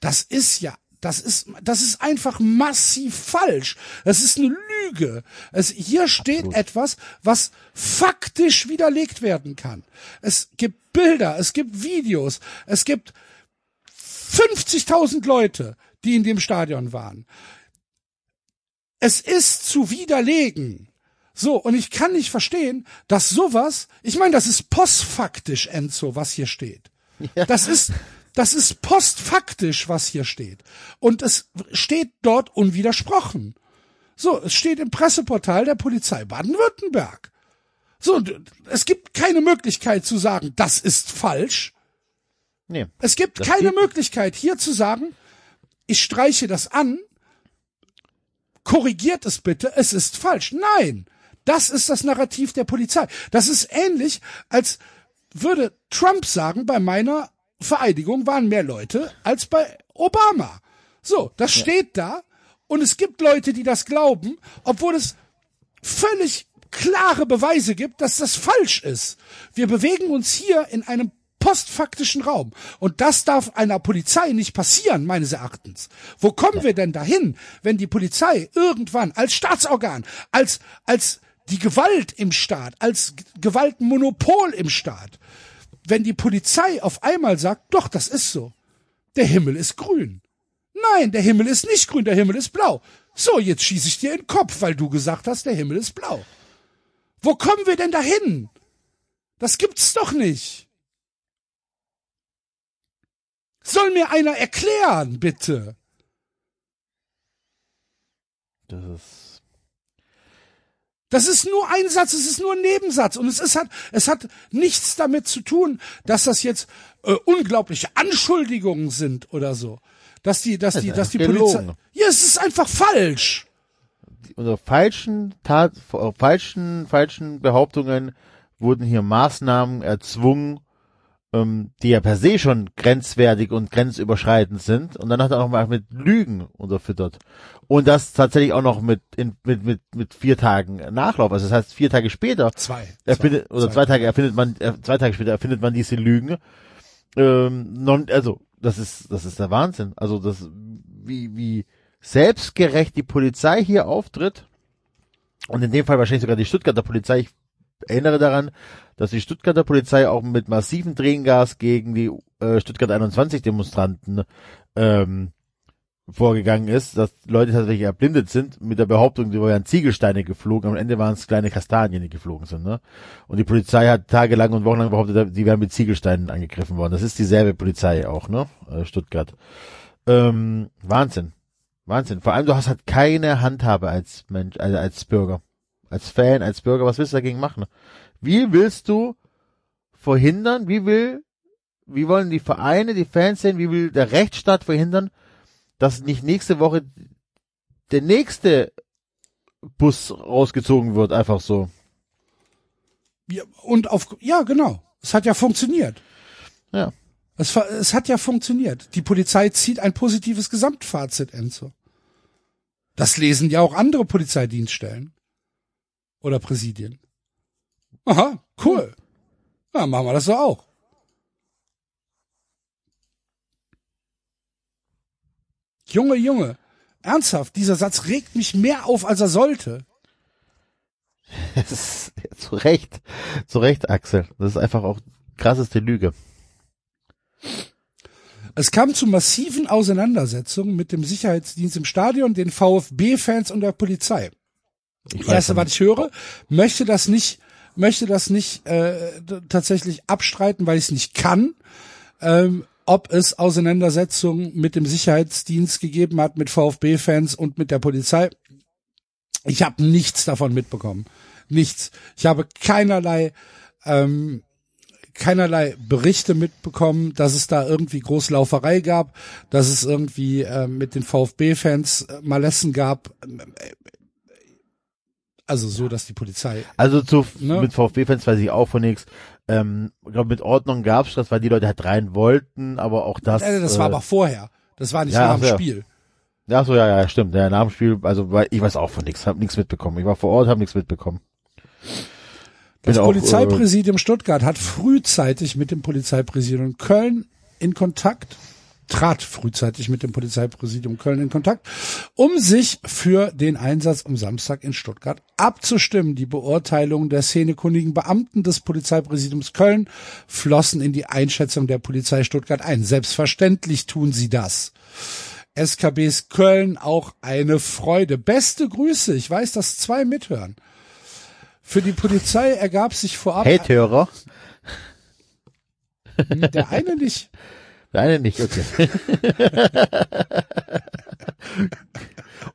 das ist ja, das ist, das ist einfach massiv falsch. Das ist eine Lüge. Es, hier steht etwas, was faktisch widerlegt werden kann. Es gibt Bilder, es gibt Videos, es gibt 50.000 Leute, die in dem Stadion waren. Es ist zu widerlegen. So, und ich kann nicht verstehen, dass sowas, ich meine, das ist postfaktisch, Enzo, was hier steht. Das ist, das ist postfaktisch, was hier steht. Und es steht dort unwidersprochen. So, es steht im Presseportal der Polizei Baden-Württemberg. So, es gibt keine Möglichkeit zu sagen, das ist falsch. Nee. Es gibt keine Möglichkeit hier zu sagen, ich streiche das an, korrigiert es bitte, es ist falsch. Nein, das ist das Narrativ der Polizei. Das ist ähnlich, als würde Trump sagen, bei meiner Vereidigung waren mehr Leute als bei Obama. So, das steht da und es gibt Leute, die das glauben, obwohl es völlig klare Beweise gibt, dass das falsch ist. Wir bewegen uns hier in einem postfaktischen Raum. Und das darf einer Polizei nicht passieren, meines Erachtens. Wo kommen wir denn dahin, wenn die Polizei irgendwann als Staatsorgan, als, als die Gewalt im Staat, als Gewaltmonopol im Staat. Wenn die Polizei auf einmal sagt, doch, das ist so. Der Himmel ist grün. Nein, der Himmel ist nicht grün, der Himmel ist blau. So, jetzt schieße ich dir in den Kopf, weil du gesagt hast, der Himmel ist blau. Wo kommen wir denn dahin? Das gibt's doch nicht. Soll mir einer erklären, bitte. Das ist. Das ist nur ein Satz, es ist nur ein Nebensatz und es ist hat, es hat nichts damit zu tun, dass das jetzt äh, unglaubliche Anschuldigungen sind oder so, dass die, dass die, dass die Polizei. Ja, es ist einfach falsch. Unter falschen Tat, falschen, falschen Behauptungen wurden hier Maßnahmen erzwungen, ähm, die ja per se schon grenzwertig und grenzüberschreitend sind. Und dann hat er auch mal mit Lügen unterfüttert. Und das tatsächlich auch noch mit, in, mit, mit, mit vier Tagen Nachlauf. Also das heißt, vier Tage später. Zwei. Erfindet, oder zwei, zwei Tage erfindet man, äh, zwei Tage später erfindet man diese Lügen. Ähm, non, also, das ist, das ist der Wahnsinn. Also, das, wie, wie selbstgerecht die Polizei hier auftritt. Und in dem Fall wahrscheinlich sogar die Stuttgarter Polizei. Ich erinnere daran, dass die Stuttgarter Polizei auch mit massivem Tränengas gegen die äh, Stuttgart 21 Demonstranten ähm, vorgegangen ist, dass Leute tatsächlich erblindet sind mit der Behauptung, die wären Ziegelsteine geflogen, am Ende waren es kleine Kastanien, die geflogen sind. Ne? Und die Polizei hat tagelang und wochenlang behauptet, die wären mit Ziegelsteinen angegriffen worden. Das ist dieselbe Polizei auch, ne? Äh, Stuttgart. Ähm, Wahnsinn. Wahnsinn. Vor allem, du hast halt keine Handhabe als Mensch, also als Bürger. Als Fan, als Bürger, was willst du dagegen machen? Wie willst du verhindern, wie will, wie wollen die Vereine, die Fans sehen, wie will der Rechtsstaat verhindern, dass nicht nächste Woche der nächste Bus rausgezogen wird, einfach so. Ja, und auf, ja, genau. Es hat ja funktioniert. Ja. Es, es hat ja funktioniert. Die Polizei zieht ein positives Gesamtfazit, Enzo. Das lesen ja auch andere Polizeidienststellen. Oder Präsidien. Aha, cool. Ja, machen wir das so auch. Junge, Junge. Ernsthaft, dieser Satz regt mich mehr auf, als er sollte. (laughs) zu Recht. Zu Recht, Axel. Das ist einfach auch krasseste Lüge. Es kam zu massiven Auseinandersetzungen mit dem Sicherheitsdienst im Stadion, den VfB-Fans und der Polizei. Ich das erste, was ich höre, möchte das nicht, möchte das nicht äh, tatsächlich abstreiten, weil ich es nicht kann. Ähm, ob es Auseinandersetzungen mit dem Sicherheitsdienst gegeben hat, mit VfB-Fans und mit der Polizei. Ich habe nichts davon mitbekommen. Nichts. Ich habe keinerlei ähm, keinerlei Berichte mitbekommen, dass es da irgendwie Großlauferei gab, dass es irgendwie äh, mit den VfB-Fans äh, Malessen gab. Also so, dass die Polizei. Also zu, ne? mit VfB-Fans weiß ich auch von nichts. Ähm, ich glaube, mit Ordnung gab's das, weil die Leute halt rein wollten, aber auch das. Ja, das äh, war aber vorher. Das war nicht ja, nach dem ja. Spiel. Ja, so, ja, ja, stimmt. Ja, nach dem Spiel, also weil ich weiß auch von nichts, habe nichts mitbekommen. Ich war vor Ort, habe nichts mitbekommen. Das Bin Polizeipräsidium auch, äh, Stuttgart hat frühzeitig mit dem Polizeipräsidium Köln in Kontakt trat frühzeitig mit dem Polizeipräsidium Köln in Kontakt, um sich für den Einsatz am Samstag in Stuttgart abzustimmen. Die Beurteilungen der szenekundigen Beamten des Polizeipräsidiums Köln flossen in die Einschätzung der Polizei Stuttgart ein. Selbstverständlich tun sie das. SKBs Köln auch eine Freude. Beste Grüße. Ich weiß, dass zwei mithören. Für die Polizei ergab sich vorab. Hate-Hörer. Der eine nicht. Deine nicht, okay. (laughs)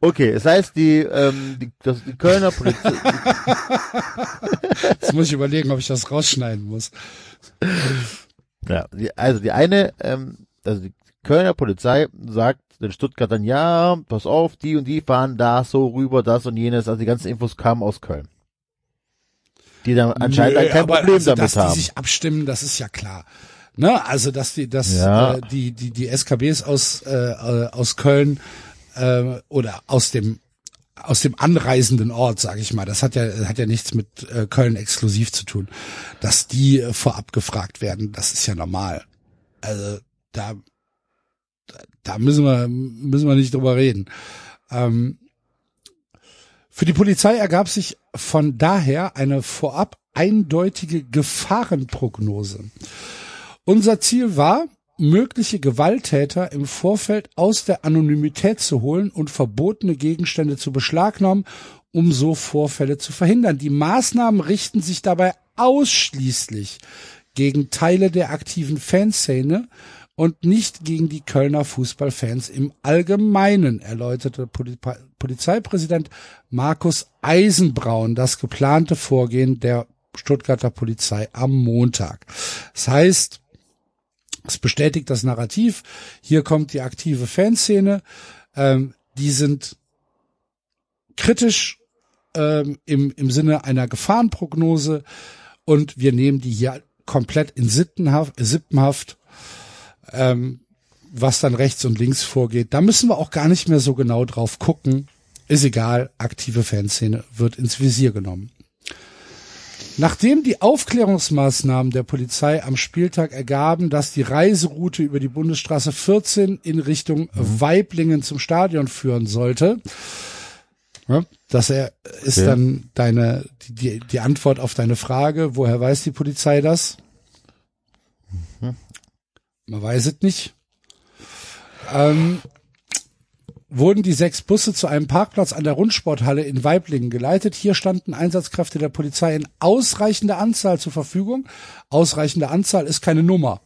okay, es heißt, die, ähm, die, das, die Kölner Polizei. Jetzt muss ich überlegen, ob ich das rausschneiden muss. Ja, die, also die eine, ähm, also die Kölner Polizei sagt den Stuttgartern, ja, pass auf, die und die fahren da so rüber, das und jenes, also die ganzen Infos kamen aus Köln. Die dann anscheinend nee, kein Problem also, damit dass haben. Dass die sich abstimmen, das ist ja klar. Ne? Also dass die, dass ja. äh, die, die, die SKBs aus, äh, äh, aus Köln äh, oder aus dem aus dem anreisenden Ort, sage ich mal, das hat ja hat ja nichts mit äh, Köln exklusiv zu tun, dass die äh, vorab gefragt werden, das ist ja normal. Also da da müssen wir müssen wir nicht drüber reden. Ähm, Für die Polizei ergab sich von daher eine vorab eindeutige Gefahrenprognose. Unser Ziel war, mögliche Gewalttäter im Vorfeld aus der Anonymität zu holen und verbotene Gegenstände zu beschlagnahmen, um so Vorfälle zu verhindern. Die Maßnahmen richten sich dabei ausschließlich gegen Teile der aktiven Fanszene und nicht gegen die Kölner Fußballfans im Allgemeinen, erläuterte Polizeipräsident Markus Eisenbraun das geplante Vorgehen der Stuttgarter Polizei am Montag. Das heißt, es bestätigt das Narrativ. Hier kommt die aktive Fanszene. Ähm, die sind kritisch ähm, im, im Sinne einer Gefahrenprognose und wir nehmen die hier komplett in Sittenhaft, Sippenhaft, ähm, was dann rechts und links vorgeht. Da müssen wir auch gar nicht mehr so genau drauf gucken. Ist egal, aktive Fanszene wird ins Visier genommen. Nachdem die Aufklärungsmaßnahmen der Polizei am Spieltag ergaben, dass die Reiseroute über die Bundesstraße 14 in Richtung mhm. Weiblingen zum Stadion führen sollte, ja, das ist ja. dann deine die, die Antwort auf deine Frage, woher weiß die Polizei das? Mhm. Man weiß es nicht. Ähm, wurden die sechs Busse zu einem Parkplatz an der Rundsporthalle in Weiblingen geleitet. Hier standen Einsatzkräfte der Polizei in ausreichender Anzahl zur Verfügung. Ausreichende Anzahl ist keine Nummer.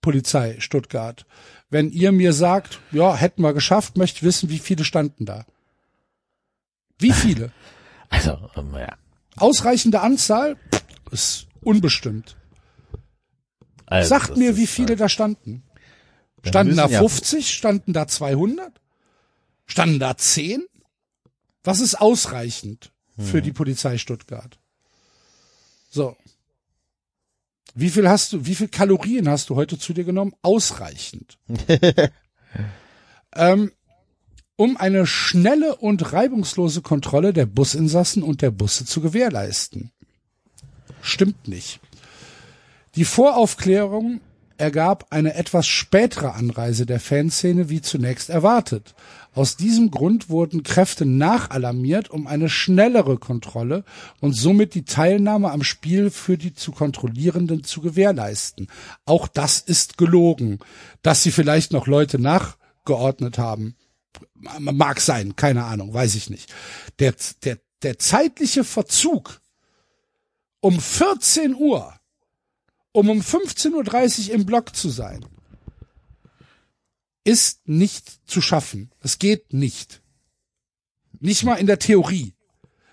Polizei Stuttgart. Wenn ihr mir sagt, ja, hätten wir geschafft, möchte ich wissen, wie viele standen da. Wie viele? (laughs) Also, um, ja. Ausreichende Anzahl ist unbestimmt. Also, Sagt mir, wie viele halt da standen. Standen da 50? Ja standen da 200? Da zehn? Was ist ausreichend für hm. die Polizei Stuttgart? So. Wie viel hast du, wie viel Kalorien hast du heute zu dir genommen? Ausreichend. (laughs) ähm, um eine schnelle und reibungslose Kontrolle der Businsassen und der Busse zu gewährleisten. Stimmt nicht. Die Voraufklärung ergab eine etwas spätere Anreise der Fanszene wie zunächst erwartet. Aus diesem Grund wurden Kräfte nachalarmiert, um eine schnellere Kontrolle und somit die Teilnahme am Spiel für die zu Kontrollierenden zu gewährleisten. Auch das ist gelogen. Dass sie vielleicht noch Leute nachgeordnet haben, mag sein, keine Ahnung, weiß ich nicht. Der, der, der zeitliche Verzug um 14 Uhr, um um 15.30 Uhr im Block zu sein, ist nicht zu schaffen. Es geht nicht. Nicht mal in der Theorie.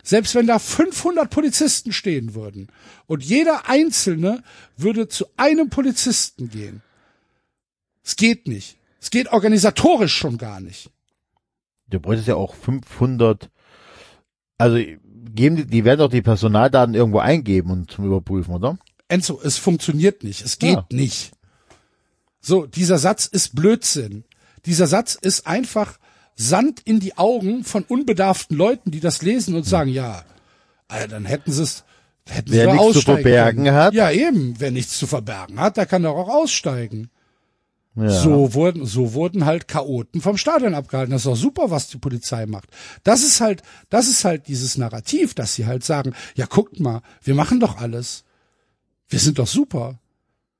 Selbst wenn da 500 Polizisten stehen würden und jeder Einzelne würde zu einem Polizisten gehen. Es geht nicht. Es geht organisatorisch schon gar nicht. Du bräuchtest ja auch 500, also geben die, die werden doch die Personaldaten irgendwo eingeben und zum Überprüfen, oder? Enzo, es funktioniert nicht. Es geht ja. nicht. So, dieser Satz ist Blödsinn. Dieser Satz ist einfach Sand in die Augen von unbedarften Leuten, die das lesen und sagen, ja, also dann hätten sie es, hätten wer sie nichts zu verbergen können. hat. Ja, eben, wer nichts zu verbergen hat, der kann doch auch aussteigen. Ja. So wurden, so wurden halt Chaoten vom Stadion abgehalten. Das ist doch super, was die Polizei macht. Das ist halt, das ist halt dieses Narrativ, dass sie halt sagen, ja, guckt mal, wir machen doch alles. Wir sind doch super.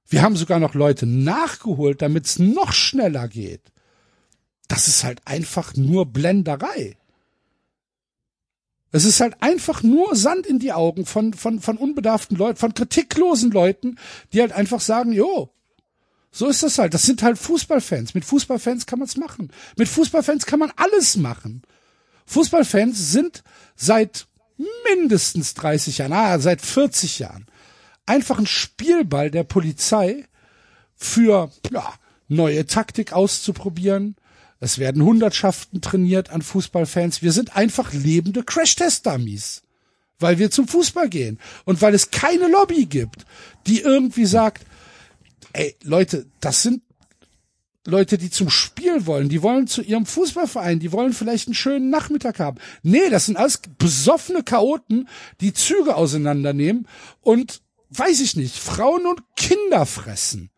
Wir haben sogar noch Leute nachgeholt, damit es noch schneller geht. Das ist halt einfach nur Blenderei. Es ist halt einfach nur Sand in die Augen von, von, von unbedarften Leuten, von kritiklosen Leuten, die halt einfach sagen, jo, so ist das halt. Das sind halt Fußballfans. Mit Fußballfans kann man es machen. Mit Fußballfans kann man alles machen. Fußballfans sind seit mindestens 30 Jahren, ah, seit 40 Jahren einfach ein Spielball der Polizei für ja, neue Taktik auszuprobieren. Es werden Hundertschaften trainiert an Fußballfans. Wir sind einfach lebende Crash-Test-Dummies, weil wir zum Fußball gehen und weil es keine Lobby gibt, die irgendwie sagt, ey Leute, das sind Leute, die zum Spiel wollen, die wollen zu ihrem Fußballverein, die wollen vielleicht einen schönen Nachmittag haben. Nee, das sind alles besoffene Chaoten, die Züge auseinandernehmen und weiß ich nicht, Frauen und Kinder fressen.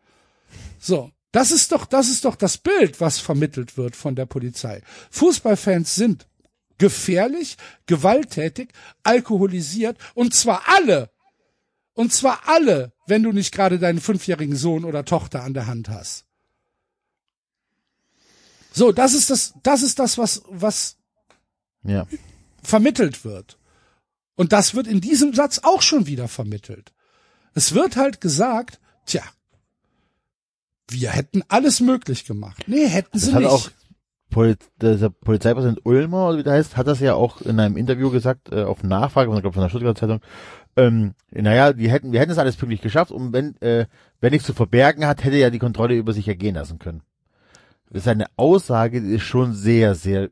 So, das ist doch, das ist doch das Bild, was vermittelt wird von der Polizei. Fußballfans sind gefährlich, gewalttätig, alkoholisiert und zwar alle. Und zwar alle, wenn du nicht gerade deinen fünfjährigen Sohn oder Tochter an der Hand hast. So, das ist das, das ist das, was, was Ja. vermittelt wird. Und das wird in diesem Satz auch schon wieder vermittelt. Es wird halt gesagt, tja, wir hätten alles möglich gemacht. Nee, hätten Das sie hat nicht. auch Poli der Polizeipräsident Ulmer, oder wie der heißt, hat das ja auch in einem Interview gesagt, äh, auf Nachfrage, von, ich glaube von der Stuttgarter Zeitung, ähm, naja, die hätten, wir hätten es alles pünktlich geschafft und wenn, äh, wer nichts zu verbergen hat, hätte ja die Kontrolle über sich ergehen lassen können. Das ist eine Aussage, die ist schon sehr, sehr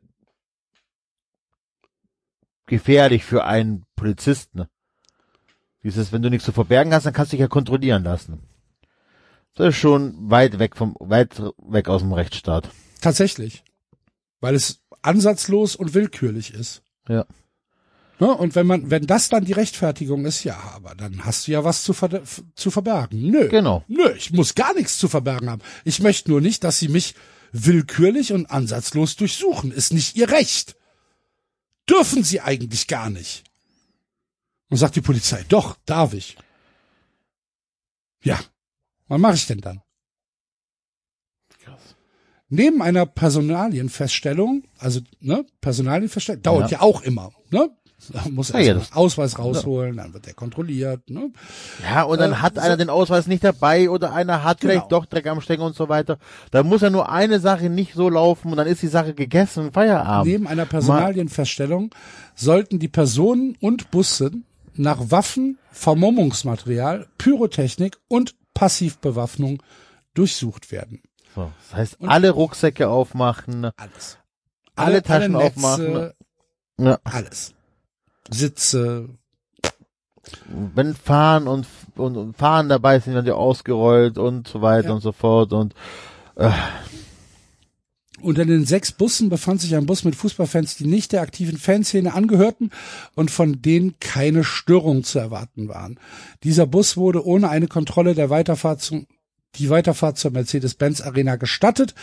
gefährlich für einen Polizisten. Dieses, wenn du nichts zu verbergen hast, dann kannst du dich ja kontrollieren lassen. Das ist schon weit weg vom, weit weg aus dem Rechtsstaat. Tatsächlich. Weil es ansatzlos und willkürlich ist. Ja. Ne? Und wenn man, wenn das dann die Rechtfertigung ist, ja, aber dann hast du ja was zu, ver zu verbergen. Nö. Genau. Nö, ich muss gar nichts zu verbergen haben. Ich möchte nur nicht, dass sie mich willkürlich und ansatzlos durchsuchen. Ist nicht ihr Recht. Dürfen sie eigentlich gar nicht. Und sagt die Polizei, doch, darf ich. Ja. Was mache ich denn dann? Neben einer Personalienfeststellung, also ne, Personalienfeststellung, dauert ja, Ja. auch immer, ne? Da muss Ja, erst ja, Ausweis rausholen, dann wird der kontrolliert, ne? Ja, und dann Äh, hat so- einer den Ausweis nicht dabei oder einer hat Genau. vielleicht doch Dreck am Stecken und so weiter. Da muss ja nur eine Sache nicht so laufen und dann ist die Sache gegessen, Feierabend. Neben einer Personalienfeststellung sollten die Personen und Busse nach Waffen, Vermummungsmaterial, Pyrotechnik und Passivbewaffnung durchsucht werden. So, das heißt, alle Rucksäcke aufmachen, Alles. Alle Taschen Netze, aufmachen. ja, Alles. Sitze. wenn Fahren und, und, und Fahren dabei sind, werden die ausgerollt und so weiter Ja. und so fort und Unter den sechs Bussen befand sich ein Bus mit Fußballfans, die nicht der aktiven Fanszene angehörten und von denen keine Störungen zu erwarten waren. Dieser Bus wurde ohne eine Kontrolle der Weiterfahrt zum die Weiterfahrt zur Mercedes-Benz Arena gestattet.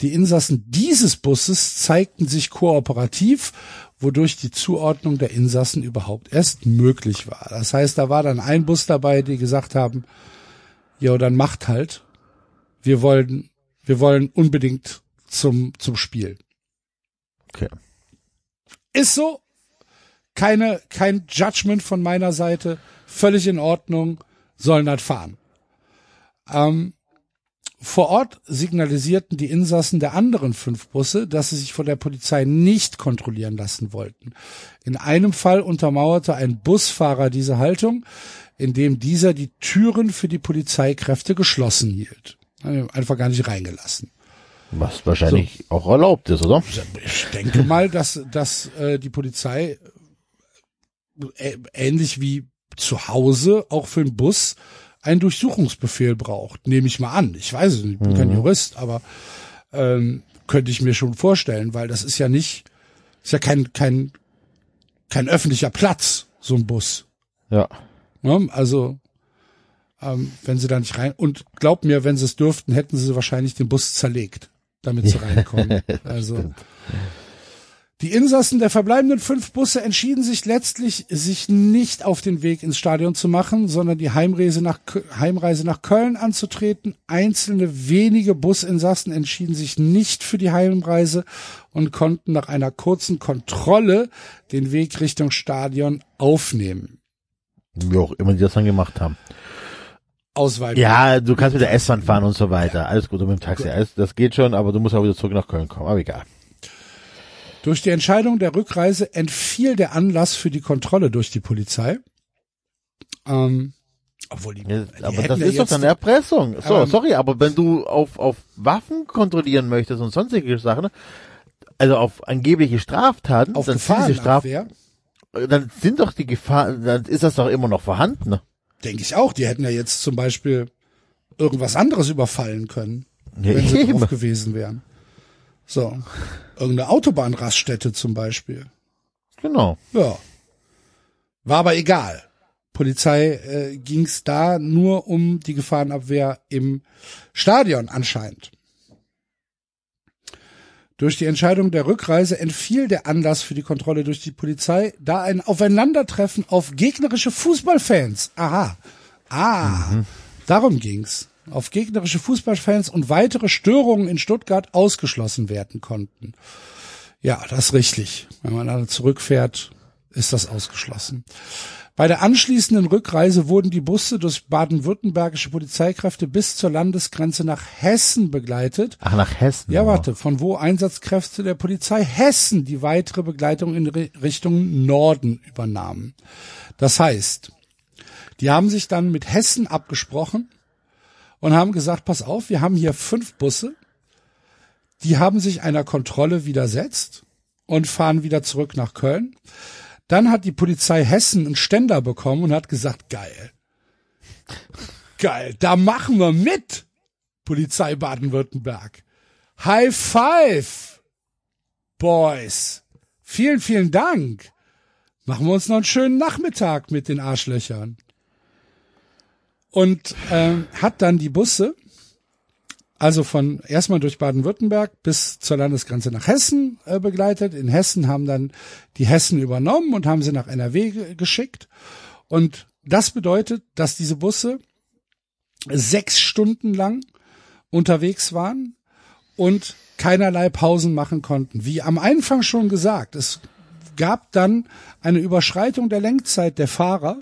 Die Insassen dieses Busses zeigten sich kooperativ, wodurch die Zuordnung der Insassen überhaupt erst möglich war. Das heißt, da war dann ein Bus dabei, die gesagt haben, ja, dann macht halt. Wir wollen, wir wollen unbedingt zum, zum Spiel. okay. Ist so. Keine, kein Judgment von meiner Seite. Völlig in Ordnung. Sollen halt fahren. Ähm, vor Ort signalisierten die Insassen der anderen fünf Busse, dass sie sich von der Polizei nicht kontrollieren lassen wollten. In einem Fall untermauerte ein Busfahrer diese Haltung, indem dieser die Türen für die Polizeikräfte geschlossen hielt. Einfach gar nicht reingelassen. Was wahrscheinlich auch erlaubt ist, oder? Ich denke mal, dass, dass äh, die Polizei äh, ähnlich wie zu Hause auch für einen Bus einen Durchsuchungsbefehl braucht. Nehme ich mal an. Ich weiß es nicht, ich bin kein Jurist, aber ähm, könnte ich mir schon vorstellen, weil das ist ja nicht, ist ja kein, kein, kein öffentlicher Platz, so ein Bus. Ja. Ne? Also, ähm, wenn sie da nicht rein, und glaub mir, wenn sie es dürften, hätten sie wahrscheinlich den Bus zerlegt, damit sie reinkommen. (laughs) also, die Insassen der verbleibenden fünf Busse entschieden sich letztlich, sich nicht auf den Weg ins Stadion zu machen, sondern die Heimreise nach, Heimreise nach Köln anzutreten. Einzelne wenige Businsassen entschieden sich nicht für die Heimreise und konnten nach einer kurzen Kontrolle den Weg Richtung Stadion aufnehmen. Wie auch immer die das dann gemacht haben. Ausweitung. Ja, du kannst mit der S-Bahn fahren und so weiter. Alles gut, und mit dem Taxi. Alles, das geht schon, aber du musst auch wieder zurück nach Köln kommen. Aber egal. Durch die Entscheidung der Rückreise entfiel der Anlass für die Kontrolle durch die Polizei. Ähm, obwohl die, Ja, die aber das ja ist doch dann Erpressung. So, Aber- sorry, aber wenn du auf, auf Waffen kontrollieren möchtest und sonstige Sachen, also auf angebliche Straftaten, auf dann sind diese Straf dann sind doch die Gefahren, dann ist das doch immer noch vorhanden. Denke ich auch. Die hätten ja jetzt zum Beispiel irgendwas anderes überfallen können, Ja, wenn sie drauf gewesen wären. So, irgendeine Autobahnraststätte zum Beispiel. Genau. Ja, war aber egal. Polizei äh, ging es da nur um die Gefahrenabwehr im Stadion anscheinend. Durch die Entscheidung der Rückreise entfiel der Anlass für die Kontrolle durch die Polizei, da ein Aufeinandertreffen auf gegnerische Fußballfans. Aha. Ah, darum ging's. Auf gegnerische Fußballfans und weitere Störungen in Stuttgart ausgeschlossen werden konnten. Ja, das ist richtig. Wenn man dann zurückfährt, ist das ausgeschlossen. Bei der anschließenden Rückreise wurden die Busse durch baden-württembergische Polizeikräfte bis zur Landesgrenze nach Hessen begleitet. Ach, nach Hessen. Ja, warte, von wo Einsatzkräfte der Polizei Hessen die weitere Begleitung in Ri- Richtung Norden übernahmen. Das heißt, die haben sich dann mit Hessen abgesprochen und haben gesagt, pass auf, wir haben hier fünf Busse, die haben sich einer Kontrolle widersetzt und fahren wieder zurück nach Köln. Dann hat die Polizei Hessen einen Ständer bekommen und hat gesagt, geil. Geil, da machen wir mit. Polizei Baden-Württemberg. High five, Boys. Vielen, vielen Dank. Machen wir uns noch einen schönen Nachmittag mit den Arschlöchern. Und ähm, hat dann die Busse, also von erstmal durch Baden-Württemberg bis zur Landesgrenze nach Hessen äh, begleitet. In Hessen haben dann die Hessen übernommen und haben sie nach NRW ge geschickt. Und das bedeutet, dass diese Busse sechs Stunden lang unterwegs waren und keinerlei Pausen machen konnten. Wie am Anfang schon gesagt, es gab dann eine Überschreitung der Lenkzeit der Fahrer,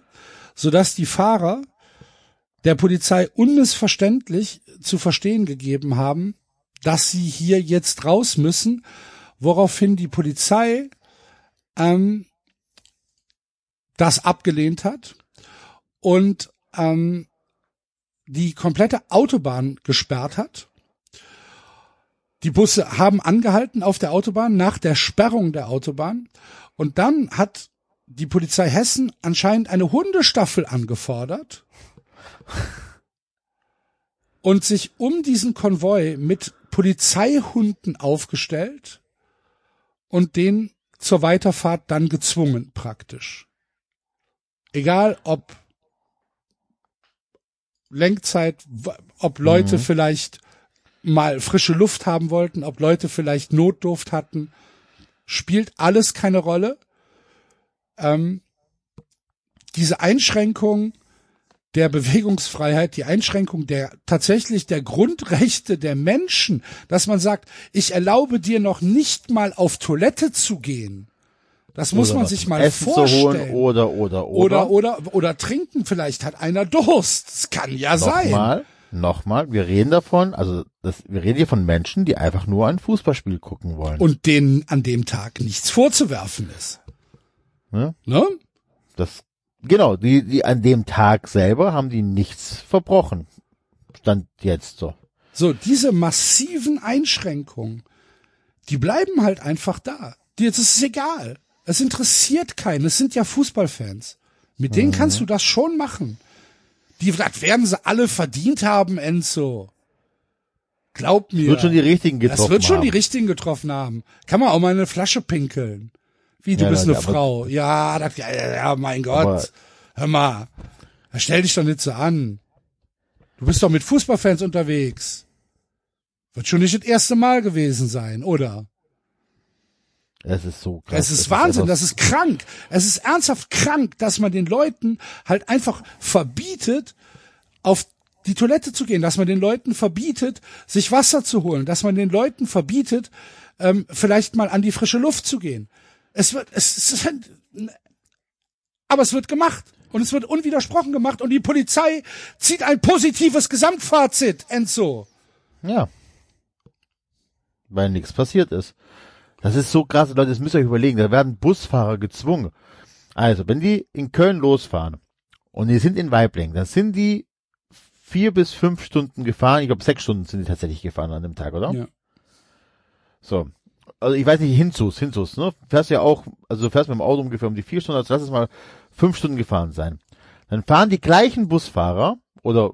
sodass die Fahrer der Polizei unmissverständlich zu verstehen gegeben haben, dass sie hier jetzt raus müssen, woraufhin die Polizei ähm, das abgelehnt hat und ähm, die komplette Autobahn gesperrt hat. Die Busse haben angehalten auf der Autobahn nach der Sperrung der Autobahn und dann hat die Polizei Hessen anscheinend eine Hundestaffel angefordert (laughs) und sich um diesen Konvoi mit Polizeihunden aufgestellt und den zur Weiterfahrt dann gezwungen praktisch. Egal ob Lenkzeit, ob Leute vielleicht mal frische Luft haben wollten, ob Leute vielleicht Notdurft hatten, spielt alles keine Rolle. Ähm, diese Einschränkung der Bewegungsfreiheit, die Einschränkung der tatsächlich der Grundrechte der Menschen, dass man sagt, ich erlaube dir noch nicht mal auf Toilette zu gehen. Das muss Oder man sich mal Essen zu vorstellen. holen oder, oder, oder, oder. oder, oder trinken. Vielleicht hat einer Durst. Das kann ja sein. Nochmal, nochmal, wir reden davon, also das, wir reden hier von Menschen, die einfach nur ein Fußballspiel gucken wollen. Und denen an dem Tag nichts vorzuwerfen ist. ne? Ne? Das, genau, die, die an dem Tag selber haben die nichts verbrochen. Stand jetzt so. So, diese massiven Einschränkungen, die bleiben halt einfach da. Die, das ist egal. Es interessiert keinen. Es sind ja Fußballfans. Mit denen kannst du das schon machen. Die, das werden sie alle verdient haben, Enzo. Glaub mir. Wird schon die richtigen getroffen Das wird schon haben. die richtigen getroffen haben. Kann man auch mal eine Flasche pinkeln. Wie, du Ja, bist ja, eine Frau. Ja, das, ja, ja, mein Gott. Hör mal. Stell dich doch nicht so an. Du bist doch mit Fußballfans unterwegs. Wird schon nicht das erste Mal gewesen sein, oder? Es ist so krass. Es ist Wahnsinn, etwas- das ist krank. Es ist ernsthaft krank, dass man den Leuten halt einfach verbietet, auf die Toilette zu gehen, dass man den Leuten verbietet, sich Wasser zu holen, dass man den Leuten verbietet, ähm, vielleicht mal an die frische Luft zu gehen. Es wird, es, es ist, aber es wird gemacht. Und es wird unwidersprochen gemacht und die Polizei zieht ein positives Gesamtfazit, Enzo. Ja. Weil nichts passiert ist. Das ist so krass, Leute, das müsst ihr euch überlegen. Da werden Busfahrer gezwungen. Also, wenn die in Köln losfahren und die sind in Weibling, dann sind die vier bis fünf Stunden gefahren. Ich glaube, sechs Stunden sind die tatsächlich gefahren an dem Tag, oder? Ja. So. Also ich weiß nicht, Hinzus, Hinzus, ne? Fährst ja auch, also du fährst mit dem Auto ungefähr um die vier Stunden, also lass es mal fünf Stunden gefahren sein. Dann fahren die gleichen Busfahrer oder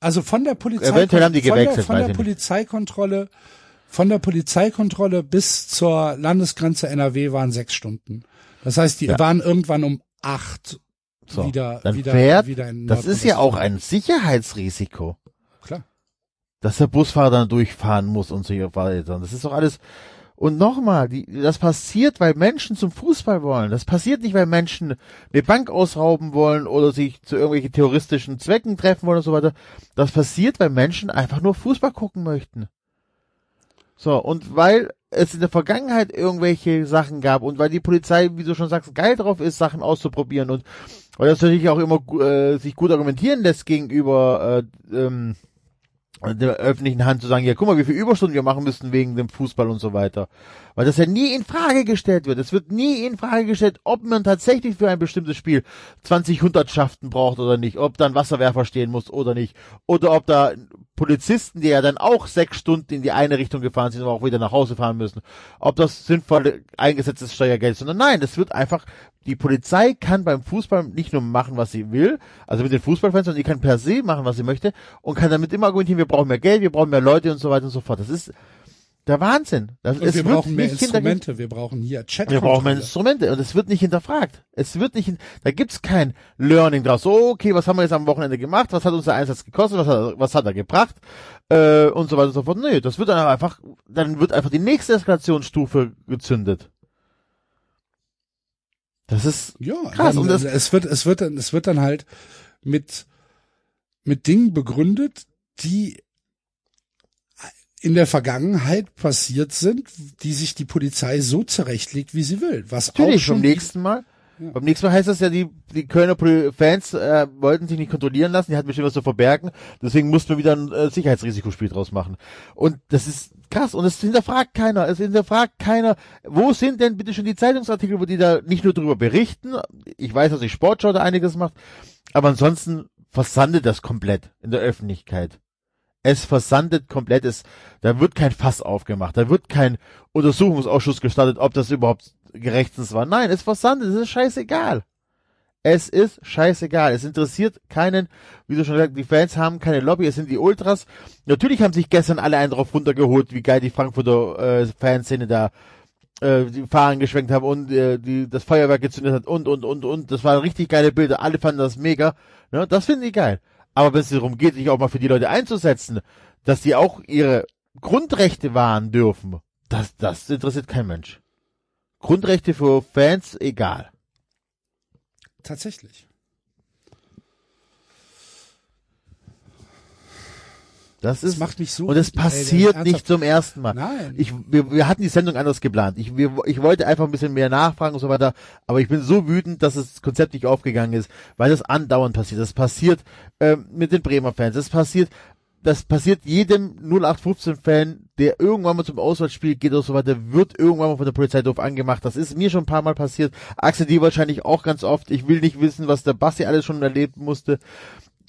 Also von der Polizei Eventuell haben die von der, gewechselt, von der ich nicht. Polizeikontrolle von der Polizeikontrolle bis zur Landesgrenze NRW waren sechs Stunden. Das heißt, die Ja. waren irgendwann um acht so. wieder dann wieder fährt, wieder in das ist ja auch ein Sicherheitsrisiko. Dass der Busfahrer dann durchfahren muss und so weiter. Das ist doch alles. Und nochmal, das passiert, weil Menschen zum Fußball wollen. Das passiert nicht, weil Menschen eine Bank ausrauben wollen oder sich zu irgendwelchen terroristischen Zwecken treffen wollen und so weiter. Das passiert, weil Menschen einfach nur Fußball gucken möchten. So, und weil es in der Vergangenheit irgendwelche Sachen gab und weil die Polizei, wie du schon sagst, geil drauf ist, Sachen auszuprobieren und weil das natürlich auch immer äh, sich gut argumentieren lässt gegenüber äh, ähm, der öffentlichen Hand zu sagen, ja, guck mal, wie viele Überstunden wir machen müssten wegen dem Fußball und so weiter. Weil das ja nie in Frage gestellt wird. Es wird nie in Frage gestellt, ob man tatsächlich für ein bestimmtes Spiel 20 Hundertschaften braucht oder nicht, ob da ein Wasserwerfer stehen muss oder nicht, oder ob da Polizisten, die ja dann auch sechs Stunden in die eine Richtung gefahren sind, aber auch wieder nach Hause fahren müssen, ob das sinnvoll eingesetztes Steuergeld ist, sondern nein, das wird einfach die Polizei kann beim Fußball nicht nur machen, was sie will, also mit den Fußballfans, sondern die kann per se machen, was sie möchte und kann damit immer argumentieren, wir brauchen mehr Geld, wir brauchen mehr Leute und so weiter und so fort. Das ist der Wahnsinn. Das, und wir brauchen mehr Instrumente, wir brauchen hier Chat. Wir brauchen mehr Instrumente und es wird nicht hinterfragt. Es wird nicht, da gibt's kein Learning draus. So, okay, was haben wir jetzt am Wochenende gemacht? Was hat unser Einsatz gekostet? Was hat, was hat er gebracht? Äh, und so weiter und so fort. Nee, das wird dann einfach, dann wird einfach die nächste Eskalationsstufe gezündet. Das ist ja, krass. und das, es wird, es wird, dann, es wird dann halt mit, mit Dingen begründet, die in der Vergangenheit passiert sind, die sich die Polizei so zurechtlegt, wie sie will. Was Natürlich, auch schon beim nächsten Mal. Ja. Beim nächsten Mal heißt das ja, die, die Kölner Fans äh, wollten sich nicht kontrollieren lassen, die hatten bestimmt was zu verbergen, deswegen mussten wir wieder ein äh, Sicherheitsrisikospiel draus machen. Und das ist krass und es hinterfragt keiner, es hinterfragt keiner, wo sind denn bitte schon die Zeitungsartikel, wo die da nicht nur drüber berichten, ich weiß, dass die Sportschau da einiges macht, aber ansonsten versandet das komplett in der Öffentlichkeit. Es versandet komplett, es, da wird kein Fass aufgemacht, da wird kein Untersuchungsausschuss gestartet, ob das überhaupt gerechtens war. Nein, es versandet, es ist scheißegal. Es ist scheißegal. Es interessiert keinen, wie du schon gesagt die Fans haben keine Lobby, es sind die Ultras. Natürlich haben sich gestern alle einen drauf runtergeholt, wie geil die Frankfurter äh, Fanszene da äh, die Fahnen geschwenkt haben und äh, die das Feuerwerk gezündet hat und und und und. Das waren richtig geile Bilder. Alle fanden das mega. Ja, das finden die geil. Aber wenn es darum geht, sich auch mal für die Leute einzusetzen, dass die auch ihre Grundrechte wahren dürfen, das, das interessiert kein Mensch. Grundrechte für Fans, egal. Tatsächlich. Das, ist, das macht mich so. Und es passiert ey, nicht zum ersten Mal. Nein. Ich, wir, wir hatten die Sendung anders geplant. Ich, wir, ich wollte einfach ein bisschen mehr nachfragen und so weiter. Aber ich bin so wütend, dass das Konzept nicht aufgegangen ist, weil das andauernd passiert. Das passiert ähm, mit den Bremer Fans. Das passiert, das passiert jedem 0815-Fan, der irgendwann mal zum Auswärtsspiel geht oder so weiter, wird irgendwann mal von der Polizei doof angemacht. Das ist mir schon ein paar Mal passiert. Axel die wahrscheinlich auch ganz oft. Ich will nicht wissen, was der Basti alles schon erleben musste.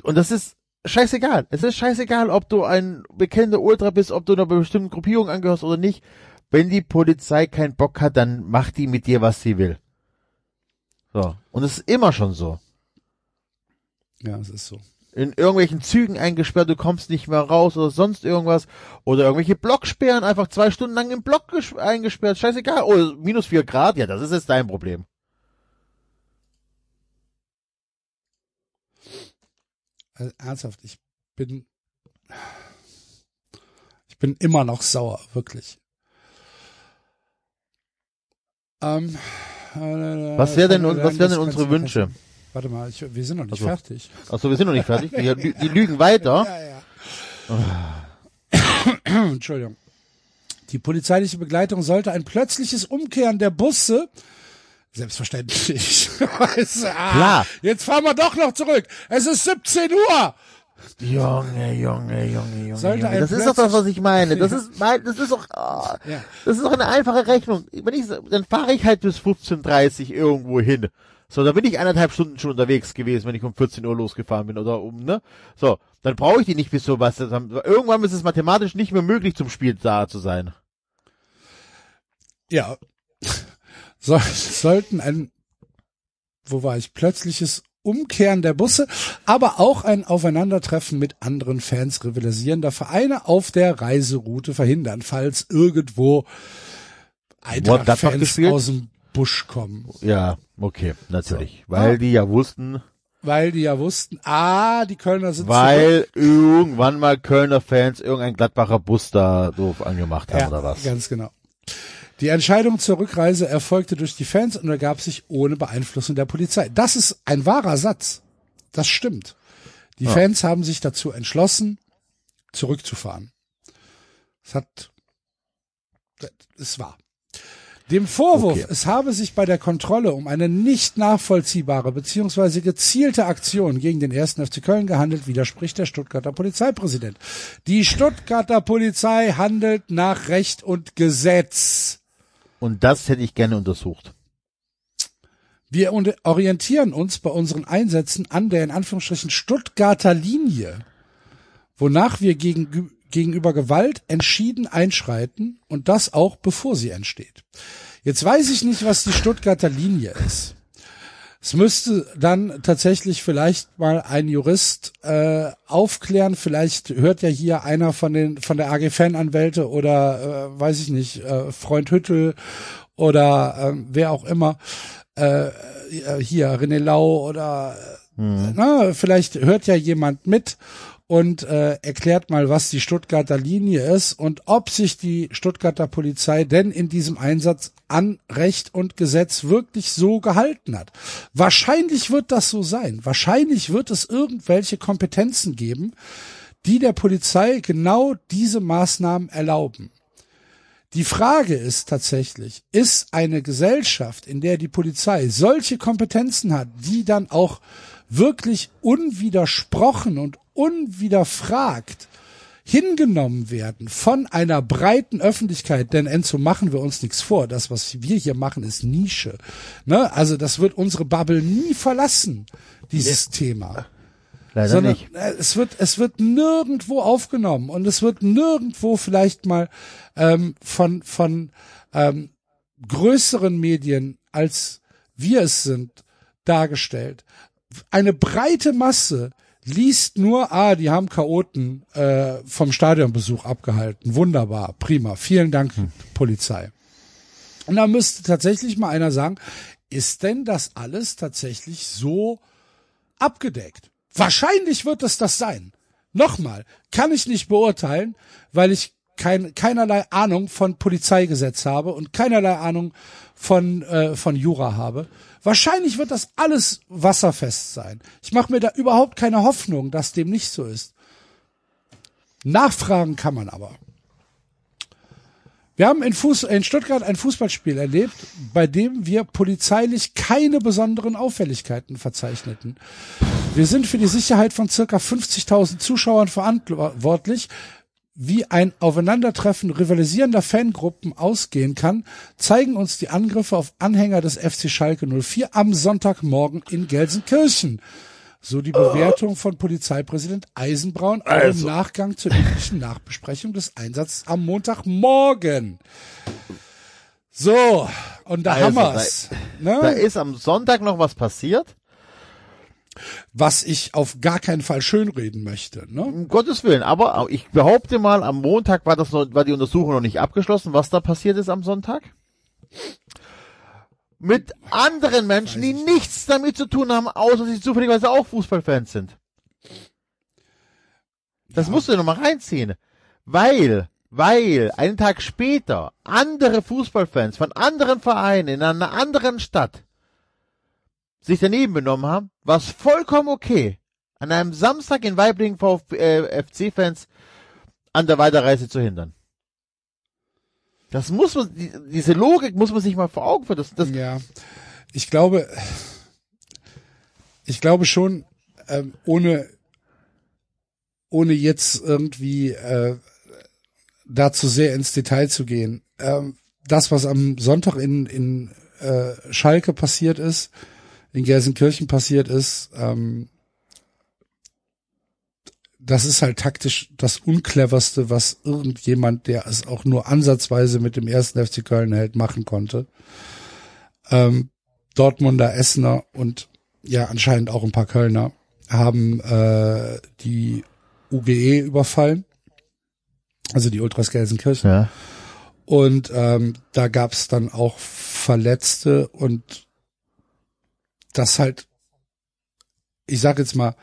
Und das ist scheißegal. Es ist scheißegal, ob du ein bekennender Ultra bist, ob du einer bestimmten Gruppierung angehörst oder nicht. Wenn die Polizei keinen Bock hat, dann macht die mit dir, was sie will. So. Und es ist immer schon so. Ja, es ist so. In irgendwelchen Zügen eingesperrt, du kommst nicht mehr raus oder sonst irgendwas. Oder irgendwelche Blocksperren, einfach zwei Stunden lang im Block eingesperrt, scheißegal. Oder minus vier Grad, ja, das ist jetzt dein Problem. Also ernsthaft, ich bin, ich bin immer noch sauer, wirklich. Ähm, äh, was wäre denn, was wären denn unsere Wünsche? Warte mal, ich, wir sind noch nicht also, fertig. Achso, wir sind noch nicht fertig. Die, die (laughs) lügen weiter. Ja, ja. (coughs) Entschuldigung. Die polizeiliche Begleitung sollte ein plötzliches Umkehren der Busse Selbstverständlich. (laughs) ah, Klar. Jetzt fahren wir doch noch zurück. Es ist 17 Uhr. Junge, Junge, Junge, Junge. Sollte Junge. Das ist doch das, was ich meine. Das ist (laughs) mein, das ist doch, oh, ja. das ist doch eine einfache Rechnung. Wenn ich, dann fahre ich halt bis 15.30 irgendwo hin. So, da bin ich eineinhalb Stunden schon unterwegs gewesen, wenn ich um 14 Uhr losgefahren bin oder um, ne? So, dann brauche ich die nicht bis so was. Irgendwann ist es mathematisch nicht mehr möglich, zum Spiel da zu sein. Ja, so, sollten ein, wo war ich, plötzliches Umkehren der Busse, aber auch ein Aufeinandertreffen mit anderen Fans rivalisierender Vereine auf der Reiseroute verhindern, falls irgendwo Eintracht-Fans aus dem Busch kommen. Ja, okay, natürlich. So. Weil ja. die ja wussten, weil die ja wussten, ah, die Kölner sind Weil irgendwann mal Kölner Fans irgendein Gladbacher Bus da doof angemacht haben ja, oder was. Ganz genau. Die Entscheidung zur Rückreise erfolgte durch die Fans und ergab sich ohne Beeinflussung der Polizei. Das ist ein wahrer Satz. Das stimmt. Die Ja. Fans haben sich dazu entschlossen, zurückzufahren. Es hat, es war. Dem Vorwurf, Okay. es habe sich bei der Kontrolle um eine nicht nachvollziehbare bzw. gezielte Aktion gegen den ersten FC Köln gehandelt, widerspricht der Stuttgarter Polizeipräsident. Die Stuttgarter Polizei handelt nach Recht und Gesetz. Und das hätte ich gerne untersucht. Wir orientieren uns bei unseren Einsätzen an der in Anführungsstrichen Stuttgarter Linie, wonach wir gegen, gegenüber Gewalt entschieden einschreiten und das auch bevor sie entsteht. Jetzt weiß ich nicht, was die Stuttgarter Linie ist. Es müsste dann tatsächlich vielleicht mal ein Jurist äh, aufklären. Vielleicht hört ja hier einer von den von der AG Fananwälte oder äh, weiß ich nicht äh, Freund Hüttel oder ähm, wer auch immer äh, hier René Lau oder äh, na, vielleicht hört ja jemand mit und äh, erklärt mal, was die Stuttgarter Linie ist und ob sich die Stuttgarter Polizei denn in diesem Einsatz an Recht und Gesetz wirklich so gehalten hat. Wahrscheinlich wird das so sein. Wahrscheinlich wird es irgendwelche Kompetenzen geben, die der Polizei genau diese Maßnahmen erlauben. Die Frage ist tatsächlich, ist eine Gesellschaft, in der die Polizei solche Kompetenzen hat, die dann auch wirklich unwidersprochen und unwiderfragt hingenommen werden von einer breiten Öffentlichkeit, denn Enzo machen wir uns nichts vor. Das, was wir hier machen, ist Nische. Ne? Also das wird unsere Bubble nie verlassen, dieses Thema Leider sondern nicht. äh, es wird es wird nirgendwo aufgenommen und es wird nirgendwo vielleicht mal ähm, von von ähm, größeren Medien als wir es sind dargestellt. Eine breite Masse liest nur, ah, die haben Chaoten äh, vom Stadionbesuch abgehalten. Wunderbar, prima, vielen Dank, Polizei. Und da müsste tatsächlich mal einer sagen, ist denn das alles tatsächlich so abgedeckt? Wahrscheinlich wird es das sein. Nochmal, kann ich nicht beurteilen, weil ich kein, keinerlei Ahnung von Polizeigesetz habe und keinerlei Ahnung von, äh, von Jura habe. Wahrscheinlich wird das alles wasserfest sein. Ich mache mir da überhaupt keine Hoffnung, dass dem nicht so ist. Nachfragen kann man aber. Wir haben in, Fuß, in Stuttgart ein Fußballspiel erlebt, bei dem wir polizeilich keine besonderen Auffälligkeiten verzeichneten. Wir sind für die Sicherheit von circa 50.000 Zuschauern verantwortlich. Wie ein Aufeinandertreffen rivalisierender Fangruppen ausgehen kann, zeigen uns die Angriffe auf Anhänger des FC Schalke 04 am Sonntagmorgen in Gelsenkirchen. So die Bewertung von Polizeipräsident Eisenbraun auch im Also. Nachgang zur üblichen Nachbesprechung des Einsatzes am Montagmorgen. So, und da Also, haben wir's. Da Ne? ist am Sonntag noch was passiert. Was ich auf gar keinen Fall schönreden möchte. Ne? Um Gottes Willen. Aber ich behaupte mal, am Montag war das noch, war die Untersuchung noch nicht abgeschlossen, was da passiert ist am Sonntag. Mit anderen Menschen, die nichts damit zu tun haben, außer sie zufälligerweise auch Fußballfans sind. Das musst du noch mal reinziehen. Weil, weil einen Tag später andere Fußballfans von anderen Vereinen in einer anderen Stadt sich daneben benommen haben, war es vollkommen okay, an einem Samstag in Weiblingen VfB, äh, an der Weiterreise zu hindern. Das muss man, die, diese Logik muss man sich mal vor Augen führen. Das, das, Ja, ich glaube, ich glaube schon, ähm, ohne, ohne jetzt irgendwie äh, da zu sehr ins Detail zu gehen. Ähm, das, was am Sonntag in, in äh, Schalke passiert ist, in Gelsenkirchen passiert ist, ähm, das ist halt taktisch das uncleverste, was irgendjemand, der es auch nur ansatzweise mit dem ersten FC Köln hält, machen konnte. Ähm, Dortmunder, Essener und ja anscheinend auch ein paar Kölner haben äh, die UGE überfallen, also die Ultras Gelsenkirchen. ja. Und ähm, da gab's dann auch Verletzte und das halt ich sage jetzt mal,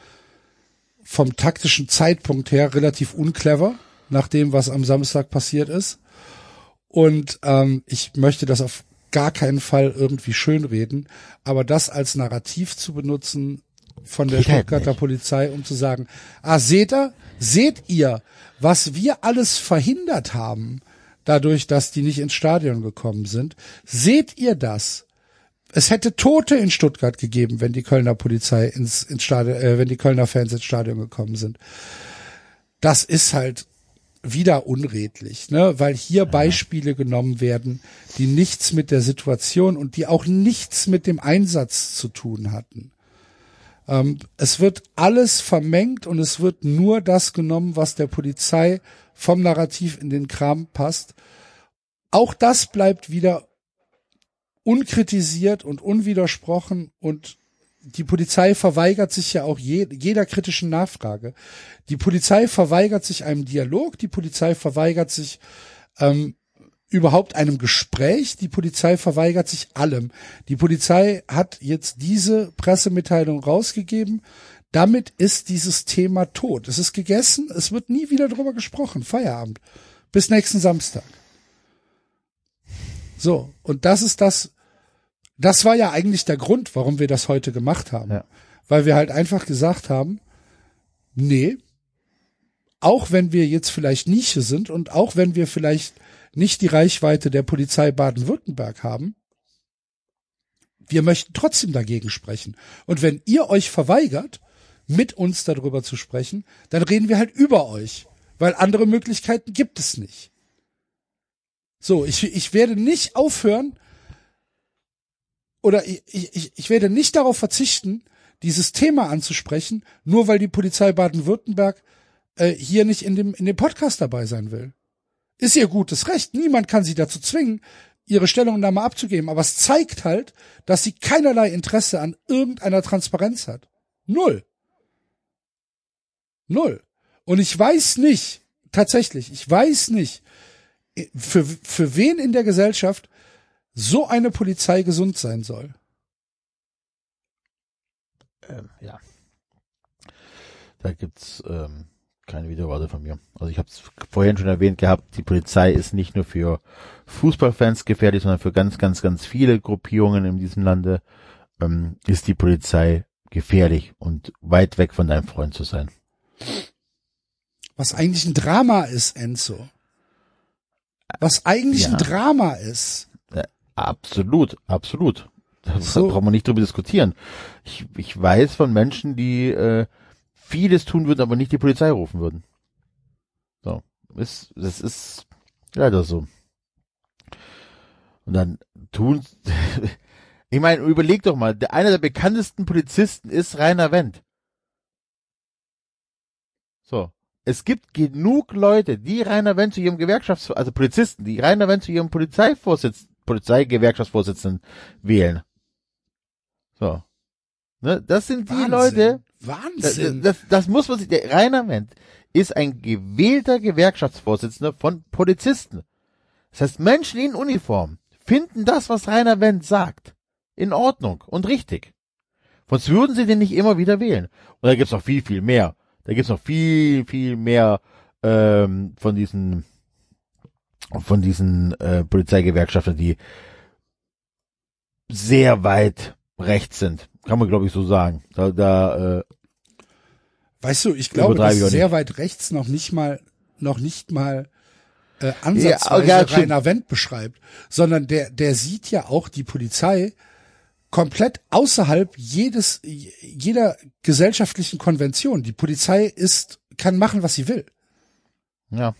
vom taktischen Zeitpunkt her relativ unclever, nach dem, was am Samstag passiert ist. Und ähm, ich möchte das auf gar keinen Fall irgendwie schönreden, aber das als Narrativ zu benutzen von der halt Stuttgarter. Polizei, um zu sagen, ah, seht ihr, seht ihr, was wir alles verhindert haben, dadurch, dass die nicht ins Stadion gekommen sind? Seht ihr das? Es hätte Tote in Stuttgart gegeben, wenn die Kölner Polizei ins, ins Stadion, äh, wenn die Kölner Fans ins Stadion gekommen sind. Das ist halt wieder unredlich, ne? weil hier Beispiele genommen werden, die nichts mit der Situation und die auch nichts mit dem Einsatz zu tun hatten. Ähm, es wird alles vermengt und es wird nur das genommen, was der Polizei vom Narrativ in den Kram passt. Auch das bleibt wieder unkritisiert und unwidersprochen und die Polizei verweigert sich ja auch je, jeder kritischen Nachfrage. Die Polizei verweigert sich einem Dialog, die Polizei verweigert sich ähm, überhaupt einem Gespräch, die Polizei verweigert sich allem. Die Polizei hat jetzt diese Pressemitteilung rausgegeben. Damit ist dieses Thema tot. Es ist gegessen, es wird nie wieder drüber gesprochen. Feierabend. Bis nächsten Samstag. So, und das ist das, das war ja eigentlich der Grund, warum wir das heute gemacht haben. Ja. Weil wir halt einfach gesagt haben, nee, auch wenn wir jetzt vielleicht Nische sind und auch wenn wir vielleicht nicht die Reichweite der Polizei Baden-Württemberg haben, wir möchten trotzdem dagegen sprechen. Und wenn ihr euch verweigert, mit uns darüber zu sprechen, dann reden wir halt über euch, weil andere Möglichkeiten gibt es nicht. So, ich, ich werde nicht aufhören oder ich, ich, ich werde nicht darauf verzichten, dieses Thema anzusprechen, nur weil die Polizei Baden-Württemberg äh, hier nicht in dem, in dem Podcast dabei sein will. Ist ihr gutes Recht. Niemand kann sie dazu zwingen, ihre Stellungnahme abzugeben. Aber es zeigt halt, dass sie keinerlei Interesse an irgendeiner Transparenz hat. Null. Null. Und ich weiß nicht, tatsächlich, ich weiß nicht, für, für wen in der Gesellschaft so eine Polizei gesund sein soll. Ähm, ja. Da gibt's ähm, keine Widerworte von mir. Also ich habe es vorhin schon erwähnt gehabt, die Polizei ist nicht nur für Fußballfans gefährlich, sondern für ganz, ganz, ganz viele Gruppierungen in diesem Lande ähm, ist die Polizei gefährlich und weit weg von deinem Freund zu sein. Was eigentlich ein Drama ist, Enzo. Was eigentlich Ja. ein Drama ist. Absolut, absolut. Da So. braucht man nicht drüber diskutieren. Ich, ich weiß von Menschen, die äh, vieles tun würden, aber nicht die Polizei rufen würden. So, ist, das ist leider so. Und dann tun, (laughs) ich meine, überleg doch mal, der, einer der bekanntesten Polizisten ist Rainer Wendt. So. Es gibt genug Leute, die Rainer Wendt zu ihrem Gewerkschafts-, also Polizisten, die Rainer Wendt zu ihrem Polizeivorsitz, Polizeigewerkschaftsvorsitzenden wählen. So. Ne, das sind die Wahnsinn. Leute, das, Wahnsinn. das, das muss man sich, der Rainer Wendt ist ein gewählter Gewerkschaftsvorsitzender von Polizisten. Das heißt, Menschen in Uniform finden das, was Rainer Wendt sagt, in Ordnung und richtig. Sonst würden sie den nicht immer wieder wählen. Und da gibt's noch viel, viel mehr. Da gibt's noch viel, viel mehr ähm, von diesen von diesen äh, Polizeigewerkschaften, die sehr weit rechts sind. Kann man, glaube ich, so sagen. Da, da äh, Weißt du, ich glaube, dass ich sehr weit rechts noch nicht mal, noch nicht mal äh, ansatzweise Ja, ja. Rainer Wendt beschreibt, sondern der, der sieht ja auch die Polizei komplett außerhalb jedes, jeder gesellschaftlichen Konvention. Die Polizei ist, kann machen, was sie will. ja,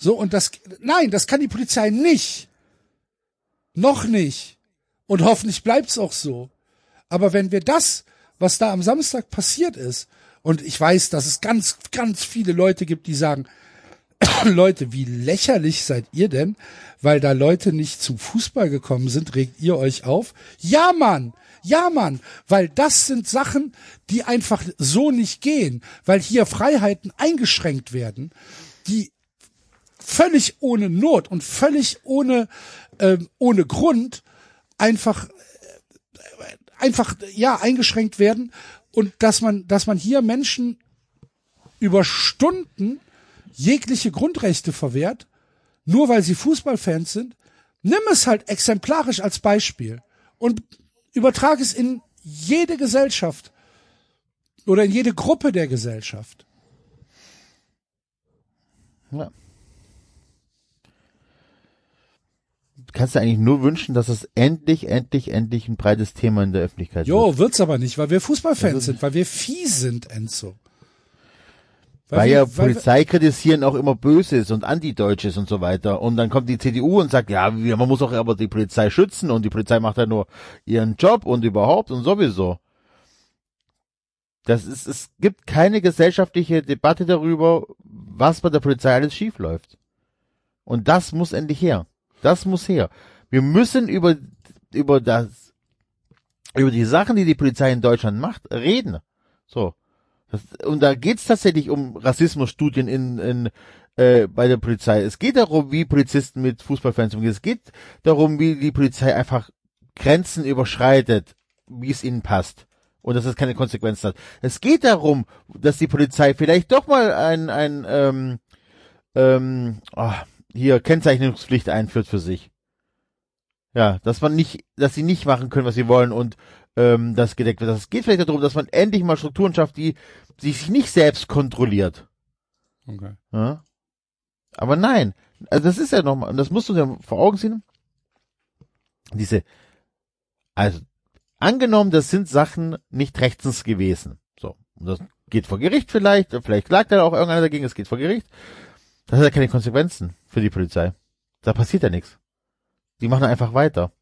So, und das, nein, das kann die Polizei nicht. Noch nicht. Und hoffentlich bleibt's auch so. Aber wenn wir das, was da am Samstag passiert ist, und ich weiß, dass es ganz, ganz viele Leute gibt, die sagen, (coughs) Leute, wie lächerlich seid ihr denn, weil da Leute nicht zum Fußball gekommen sind, regt ihr euch auf? Ja, Mann! Ja, Mann! Weil das sind Sachen, die einfach so nicht gehen, weil hier Freiheiten eingeschränkt werden, die völlig ohne Not und völlig ohne, ähm, ohne Grund einfach äh, einfach ja eingeschränkt werden und dass man, dass man hier Menschen über Stunden jegliche Grundrechte verwehrt, nur weil sie Fußballfans sind. Nimm es halt exemplarisch als Beispiel und übertrage es in jede Gesellschaft oder in jede Gruppe der Gesellschaft. Ja. Kannst dir eigentlich nur wünschen, dass es endlich, endlich, endlich ein breites Thema in der Öffentlichkeit Jo, wird. wird's aber nicht, weil wir Fußballfans ist- sind, weil wir fies sind, Enzo. Weil, wir- ja weil Polizei kritisieren auch immer Böses und Antideutsches und so weiter. Und dann kommt die CDU und sagt, ja, man muss auch aber die Polizei schützen und die Polizei macht ja nur ihren Job und überhaupt und sowieso. Das ist, es gibt keine gesellschaftliche Debatte darüber, was bei der Polizei alles schief läuft. Und das muss endlich her. Das muss her. Wir müssen über, über das, über die Sachen, die die Polizei in Deutschland macht, reden. So. Das, und da geht's tatsächlich um Rassismusstudien in, in äh, bei der Polizei. Es geht darum, wie Polizisten mit Fußballfans umgehen. Es geht darum, wie die Polizei einfach Grenzen überschreitet, wie es ihnen passt. Und dass es keine Konsequenzen hat. Es geht darum, dass die Polizei vielleicht doch mal ein, ein ähm, ähm, oh, hier Kennzeichnungspflicht einführt für sich. Ja, dass man nicht, dass sie nicht machen können, was sie wollen und ähm, das gedeckt wird. Es geht vielleicht darum, dass man endlich mal Strukturen schafft, die, die sich nicht selbst kontrolliert. Okay. Ja? Aber nein, also das ist ja nochmal, und das musst du dir vor Augen sehen. Diese, also angenommen, das sind Sachen nicht rechtens gewesen. So, und das geht vor Gericht vielleicht, vielleicht klagt da auch irgendeiner dagegen, es geht vor Gericht. Das hat ja keine Konsequenzen für die Polizei. Da passiert ja nichts. Die machen einfach weiter.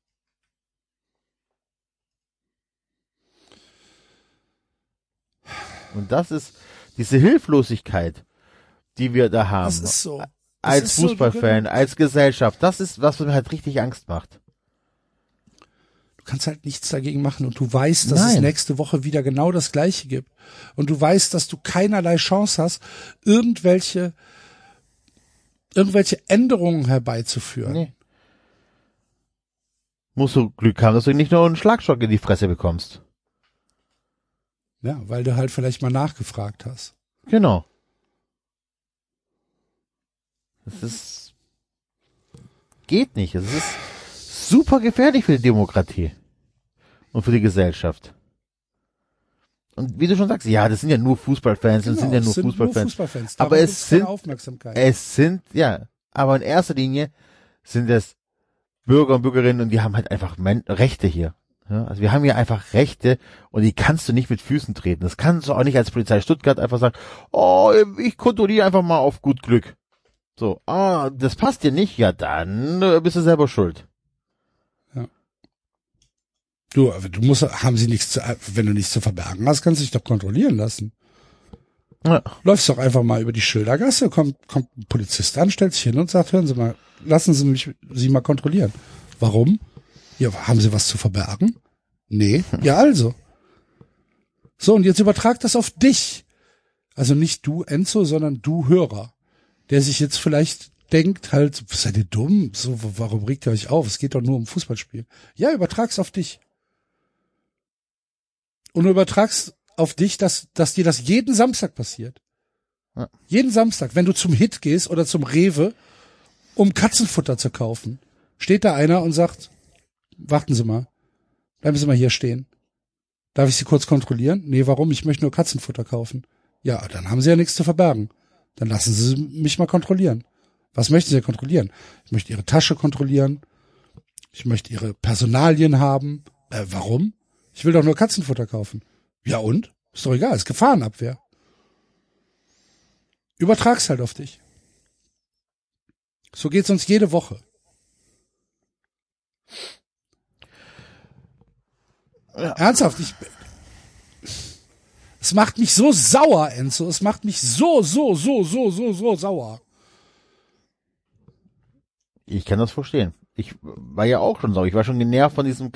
Und das ist diese Hilflosigkeit, die wir da haben. Das ist so. Das als ist so, Fußballfan, als Gesellschaft. Das ist was, mir halt richtig Angst macht. Du kannst halt nichts dagegen machen und du weißt, dass es Nein. nächste Woche wieder genau das Gleiche gibt. Und du weißt, dass du keinerlei Chance hast, irgendwelche, irgendwelche Änderungen herbeizuführen. Nee. Musst du Glück haben, dass du nicht nur einen Schlagstock in die Fresse bekommst. Ja, weil du halt vielleicht mal nachgefragt hast. Genau. Das ist geht nicht. Es ist super gefährlich für die Demokratie und für die Gesellschaft. Und wie du schon sagst, ja, das sind ja nur Fußballfans, das sind ja Genau, nur sind Fußballfans. Fußballfans. Aber es sind- Aufmerksamkeit. Es sind, ja, aber in erster Linie sind es Bürger und Bürgerinnen und die haben halt einfach Men Rechte hier. Ja, also wir haben hier einfach Rechte und die kannst du nicht mit Füßen treten. Das kannst du auch nicht als Polizei Stuttgart einfach sagen, oh, ich kontrolliere einfach mal auf gut Glück. So, ah, das passt dir nicht, ja dann äh, bist du selber schuld. Du, aber du musst, haben sie nichts zu, wenn du nichts zu verbergen hast, kannst du dich doch kontrollieren lassen. Ja. Läufst doch einfach mal über die Schildergasse, kommt, kommt ein Polizist an, stellt sich hin und sagt, hören Sie mal, lassen Sie mich, Sie mal kontrollieren. Warum? Ja, haben Sie was zu verbergen? Nee. (laughs) Ja, also. So, und jetzt übertrag das auf dich. Also nicht du, Enzo, sondern du Hörer, der sich jetzt vielleicht denkt halt, seid ihr dumm? So, warum regt ihr euch auf? Es geht doch nur um Fußballspiel. Ja, übertrag's auf dich. Und du übertragst auf dich, dass, dass dir das jeden Samstag passiert. Ja. Jeden Samstag, wenn du zum Hit gehst oder zum Rewe, um Katzenfutter zu kaufen, steht da einer und sagt, warten Sie mal, bleiben Sie mal hier stehen. Darf ich Sie kurz kontrollieren? Nee, warum? Ich möchte nur Katzenfutter kaufen. Ja, dann haben Sie ja nichts zu verbergen. Dann lassen Sie mich mal kontrollieren. Was möchten Sie kontrollieren? Ich möchte Ihre Tasche kontrollieren. Ich möchte Ihre Personalien haben. Äh, warum? Ich will doch nur Katzenfutter kaufen. Ja und? Ist doch egal, ist Gefahrenabwehr. Übertrag's halt auf dich. So geht's uns jede Woche. Ernsthaft, ich. Es macht mich so sauer, Enzo. Es macht mich so, so, so, so, so, so sauer. Ich kann das verstehen. Ich war ja auch schon sauer. Ich war schon genervt von diesem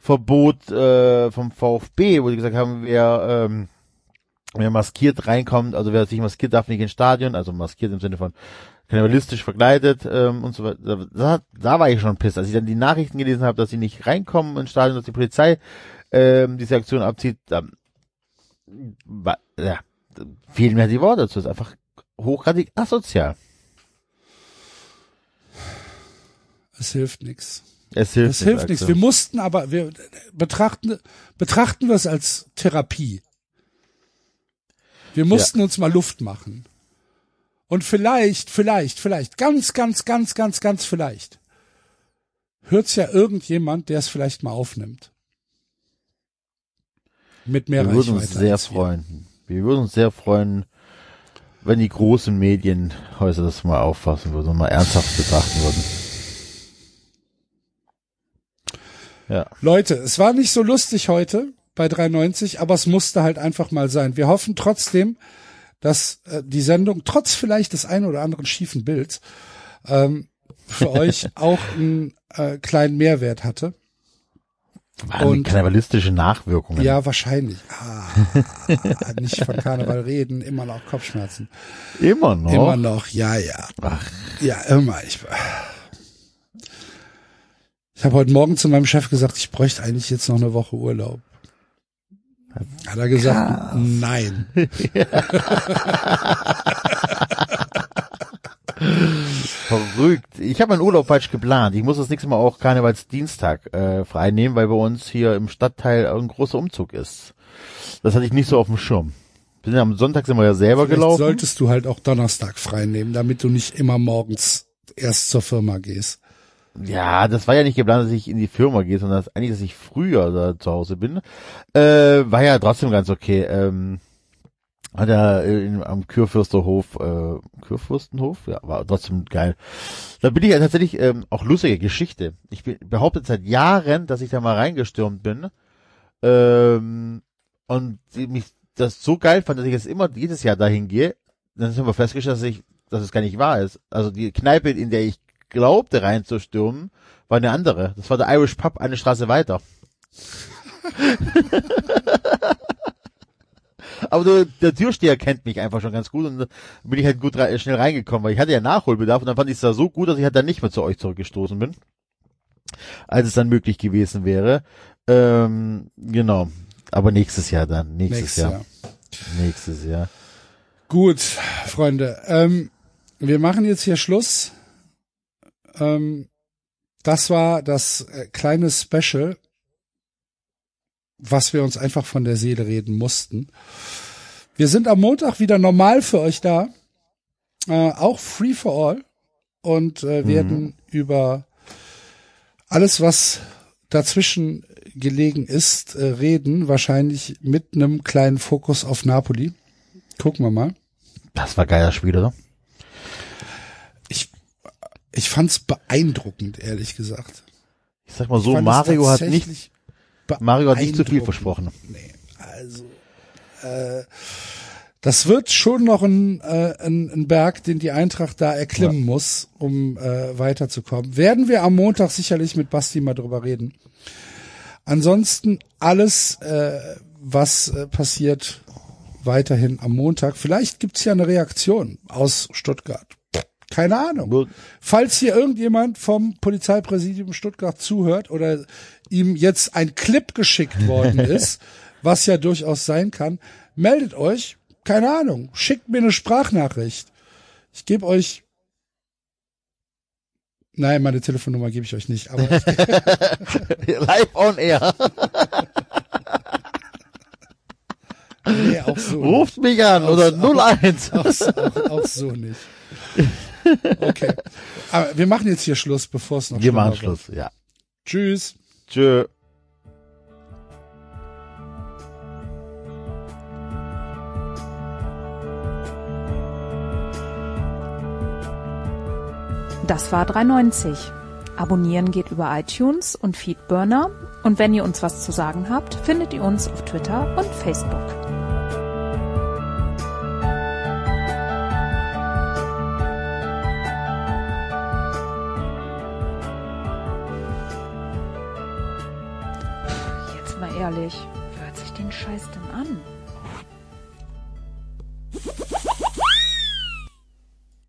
Karnevalsverbot äh, vom VfB, wo die gesagt haben, wer, ähm, wer maskiert reinkommt, also wer sich maskiert, darf nicht ins Stadion, also maskiert im Sinne von kannibalistisch verkleidet ähm, und so weiter. Da, da war ich schon piss, als ich dann die Nachrichten gelesen habe, dass sie nicht reinkommen ins Stadion, dass die Polizei ähm, diese Aktion abzieht. Ähm, ja, fehlen mir die Worte dazu. Das ist einfach hochgradig asozial. Es hilft nichts. Es hilft, Es hilft nichts. Wir mussten aber, wir betrachten, betrachten wir es als Therapie. Wir mussten uns mal Luft machen. Und vielleicht, vielleicht, vielleicht, ganz, ganz, ganz, ganz, ganz vielleicht, hört's ja irgendjemand, der es vielleicht mal aufnimmt. Mit mehr Wir würden uns sehr wir. freuen. Wir würden uns sehr freuen, wenn die großen Medienhäuser das mal auffassen würden und mal ernsthaft betrachten würden. Ja. Leute, es war nicht so lustig heute bei 390, aber es musste halt einfach mal sein. Wir hoffen trotzdem, dass äh, die Sendung trotz vielleicht des einen oder anderen schiefen Bilds ähm, für (laughs) euch auch einen äh, kleinen Mehrwert hatte. Waren Und- kannibalistische Nachwirkungen. Ja, wahrscheinlich. Ah, nicht von (laughs) Karneval reden, immer noch Kopfschmerzen. Immer noch. Immer noch, ja, ja. Ach, Ja, immer. Ich, ich habe heute Morgen zu meinem Chef gesagt, ich bräuchte eigentlich jetzt noch eine Woche Urlaub. Hat er gesagt, nein. (laughs) verrückt. Ich habe meinen Urlaub falsch geplant. Ich muss das nächste Mal auch Karnevalsdienstag äh, frei nehmen, weil bei uns hier im Stadtteil ein großer Umzug ist. Das hatte ich nicht so auf dem Schirm. Sind am Sonntag sind wir ja selber Vielleicht gelaufen. solltest du halt auch Donnerstag frei nehmen, damit du nicht immer morgens erst zur Firma gehst. Ja, das war ja nicht geplant, dass ich in die Firma gehe, sondern dass eigentlich, dass ich früher da zu Hause bin. Äh, war ja trotzdem ganz okay. Ähm, hat er in, am Kurfürsterhof, äh, Kurfürstenhof, ja, war trotzdem geil. Da bin ich ja tatsächlich ähm, auch lustige Geschichte. Ich behaupte seit Jahren, dass ich da mal reingestürmt bin ähm, und mich das so geil fand, dass ich jetzt immer jedes Jahr dahin gehe. Dann haben wir festgestellt, dass ich, dass es gar nicht wahr ist. Also die Kneipe, in der ich glaubte reinzustürmen, war eine andere. Das war der Irish Pub eine Straße weiter. (laughs) Aber der, der Türsteher kennt mich einfach schon ganz gut und bin ich halt gut rei- schnell reingekommen, weil ich hatte ja Nachholbedarf und dann fand ich es da so gut, dass ich halt dann nicht mehr zu euch zurückgestoßen bin, als es dann möglich gewesen wäre. Ähm, genau. Aber nächstes Jahr dann, nächstes, Nächstes Jahr. Jahr. Nächstes Jahr. Gut, Freunde. Ähm, wir machen jetzt hier Schluss. Ähm, das war das äh, kleine Special, was wir uns einfach von der Seele reden mussten. Wir sind am Montag wieder normal für euch da. Äh, auch free for all. Und äh, werden über alles, was dazwischen gelegen ist, äh, reden. Wahrscheinlich mit einem kleinen Fokus auf Napoli. Gucken wir mal. Das war geiler Spiel, oder? Ich, fand's beeindruckend, ehrlich gesagt. Ich sag mal so, Mario hat nicht, Mario hat nicht zu viel versprochen. Nee, also äh, das wird schon noch ein, äh, ein, ein Berg, den die Eintracht da erklimmen muss, um äh, weiterzukommen. Werden wir am Montag sicherlich mit Basti mal drüber reden. Ansonsten alles, äh, was äh, passiert, weiterhin am Montag. Vielleicht gibt's ja eine Reaktion aus Stuttgart. Keine Ahnung. Falls hier irgendjemand vom Polizeipräsidium Stuttgart zuhört oder ihm jetzt ein Clip geschickt worden (laughs) ist, was ja durchaus sein kann, meldet euch. Keine Ahnung. Schickt mir eine Sprachnachricht. Ich gebe euch. Nein, meine Telefonnummer gebe ich euch nicht. Aber (laughs) Live on air. nee, auch so. nicht. Ruft mich an oder 01. Auch, auch, auch so nicht. Okay. Aber wir machen jetzt hier Schluss, bevor es noch Wir machen wird. Schluss, ja. Tschüss. Tschö. Das war 390. Abonnieren geht über iTunes und Feedburner. Und wenn ihr uns was zu sagen habt, findet ihr uns auf Twitter und Facebook. Wer hört sich den Scheiß denn?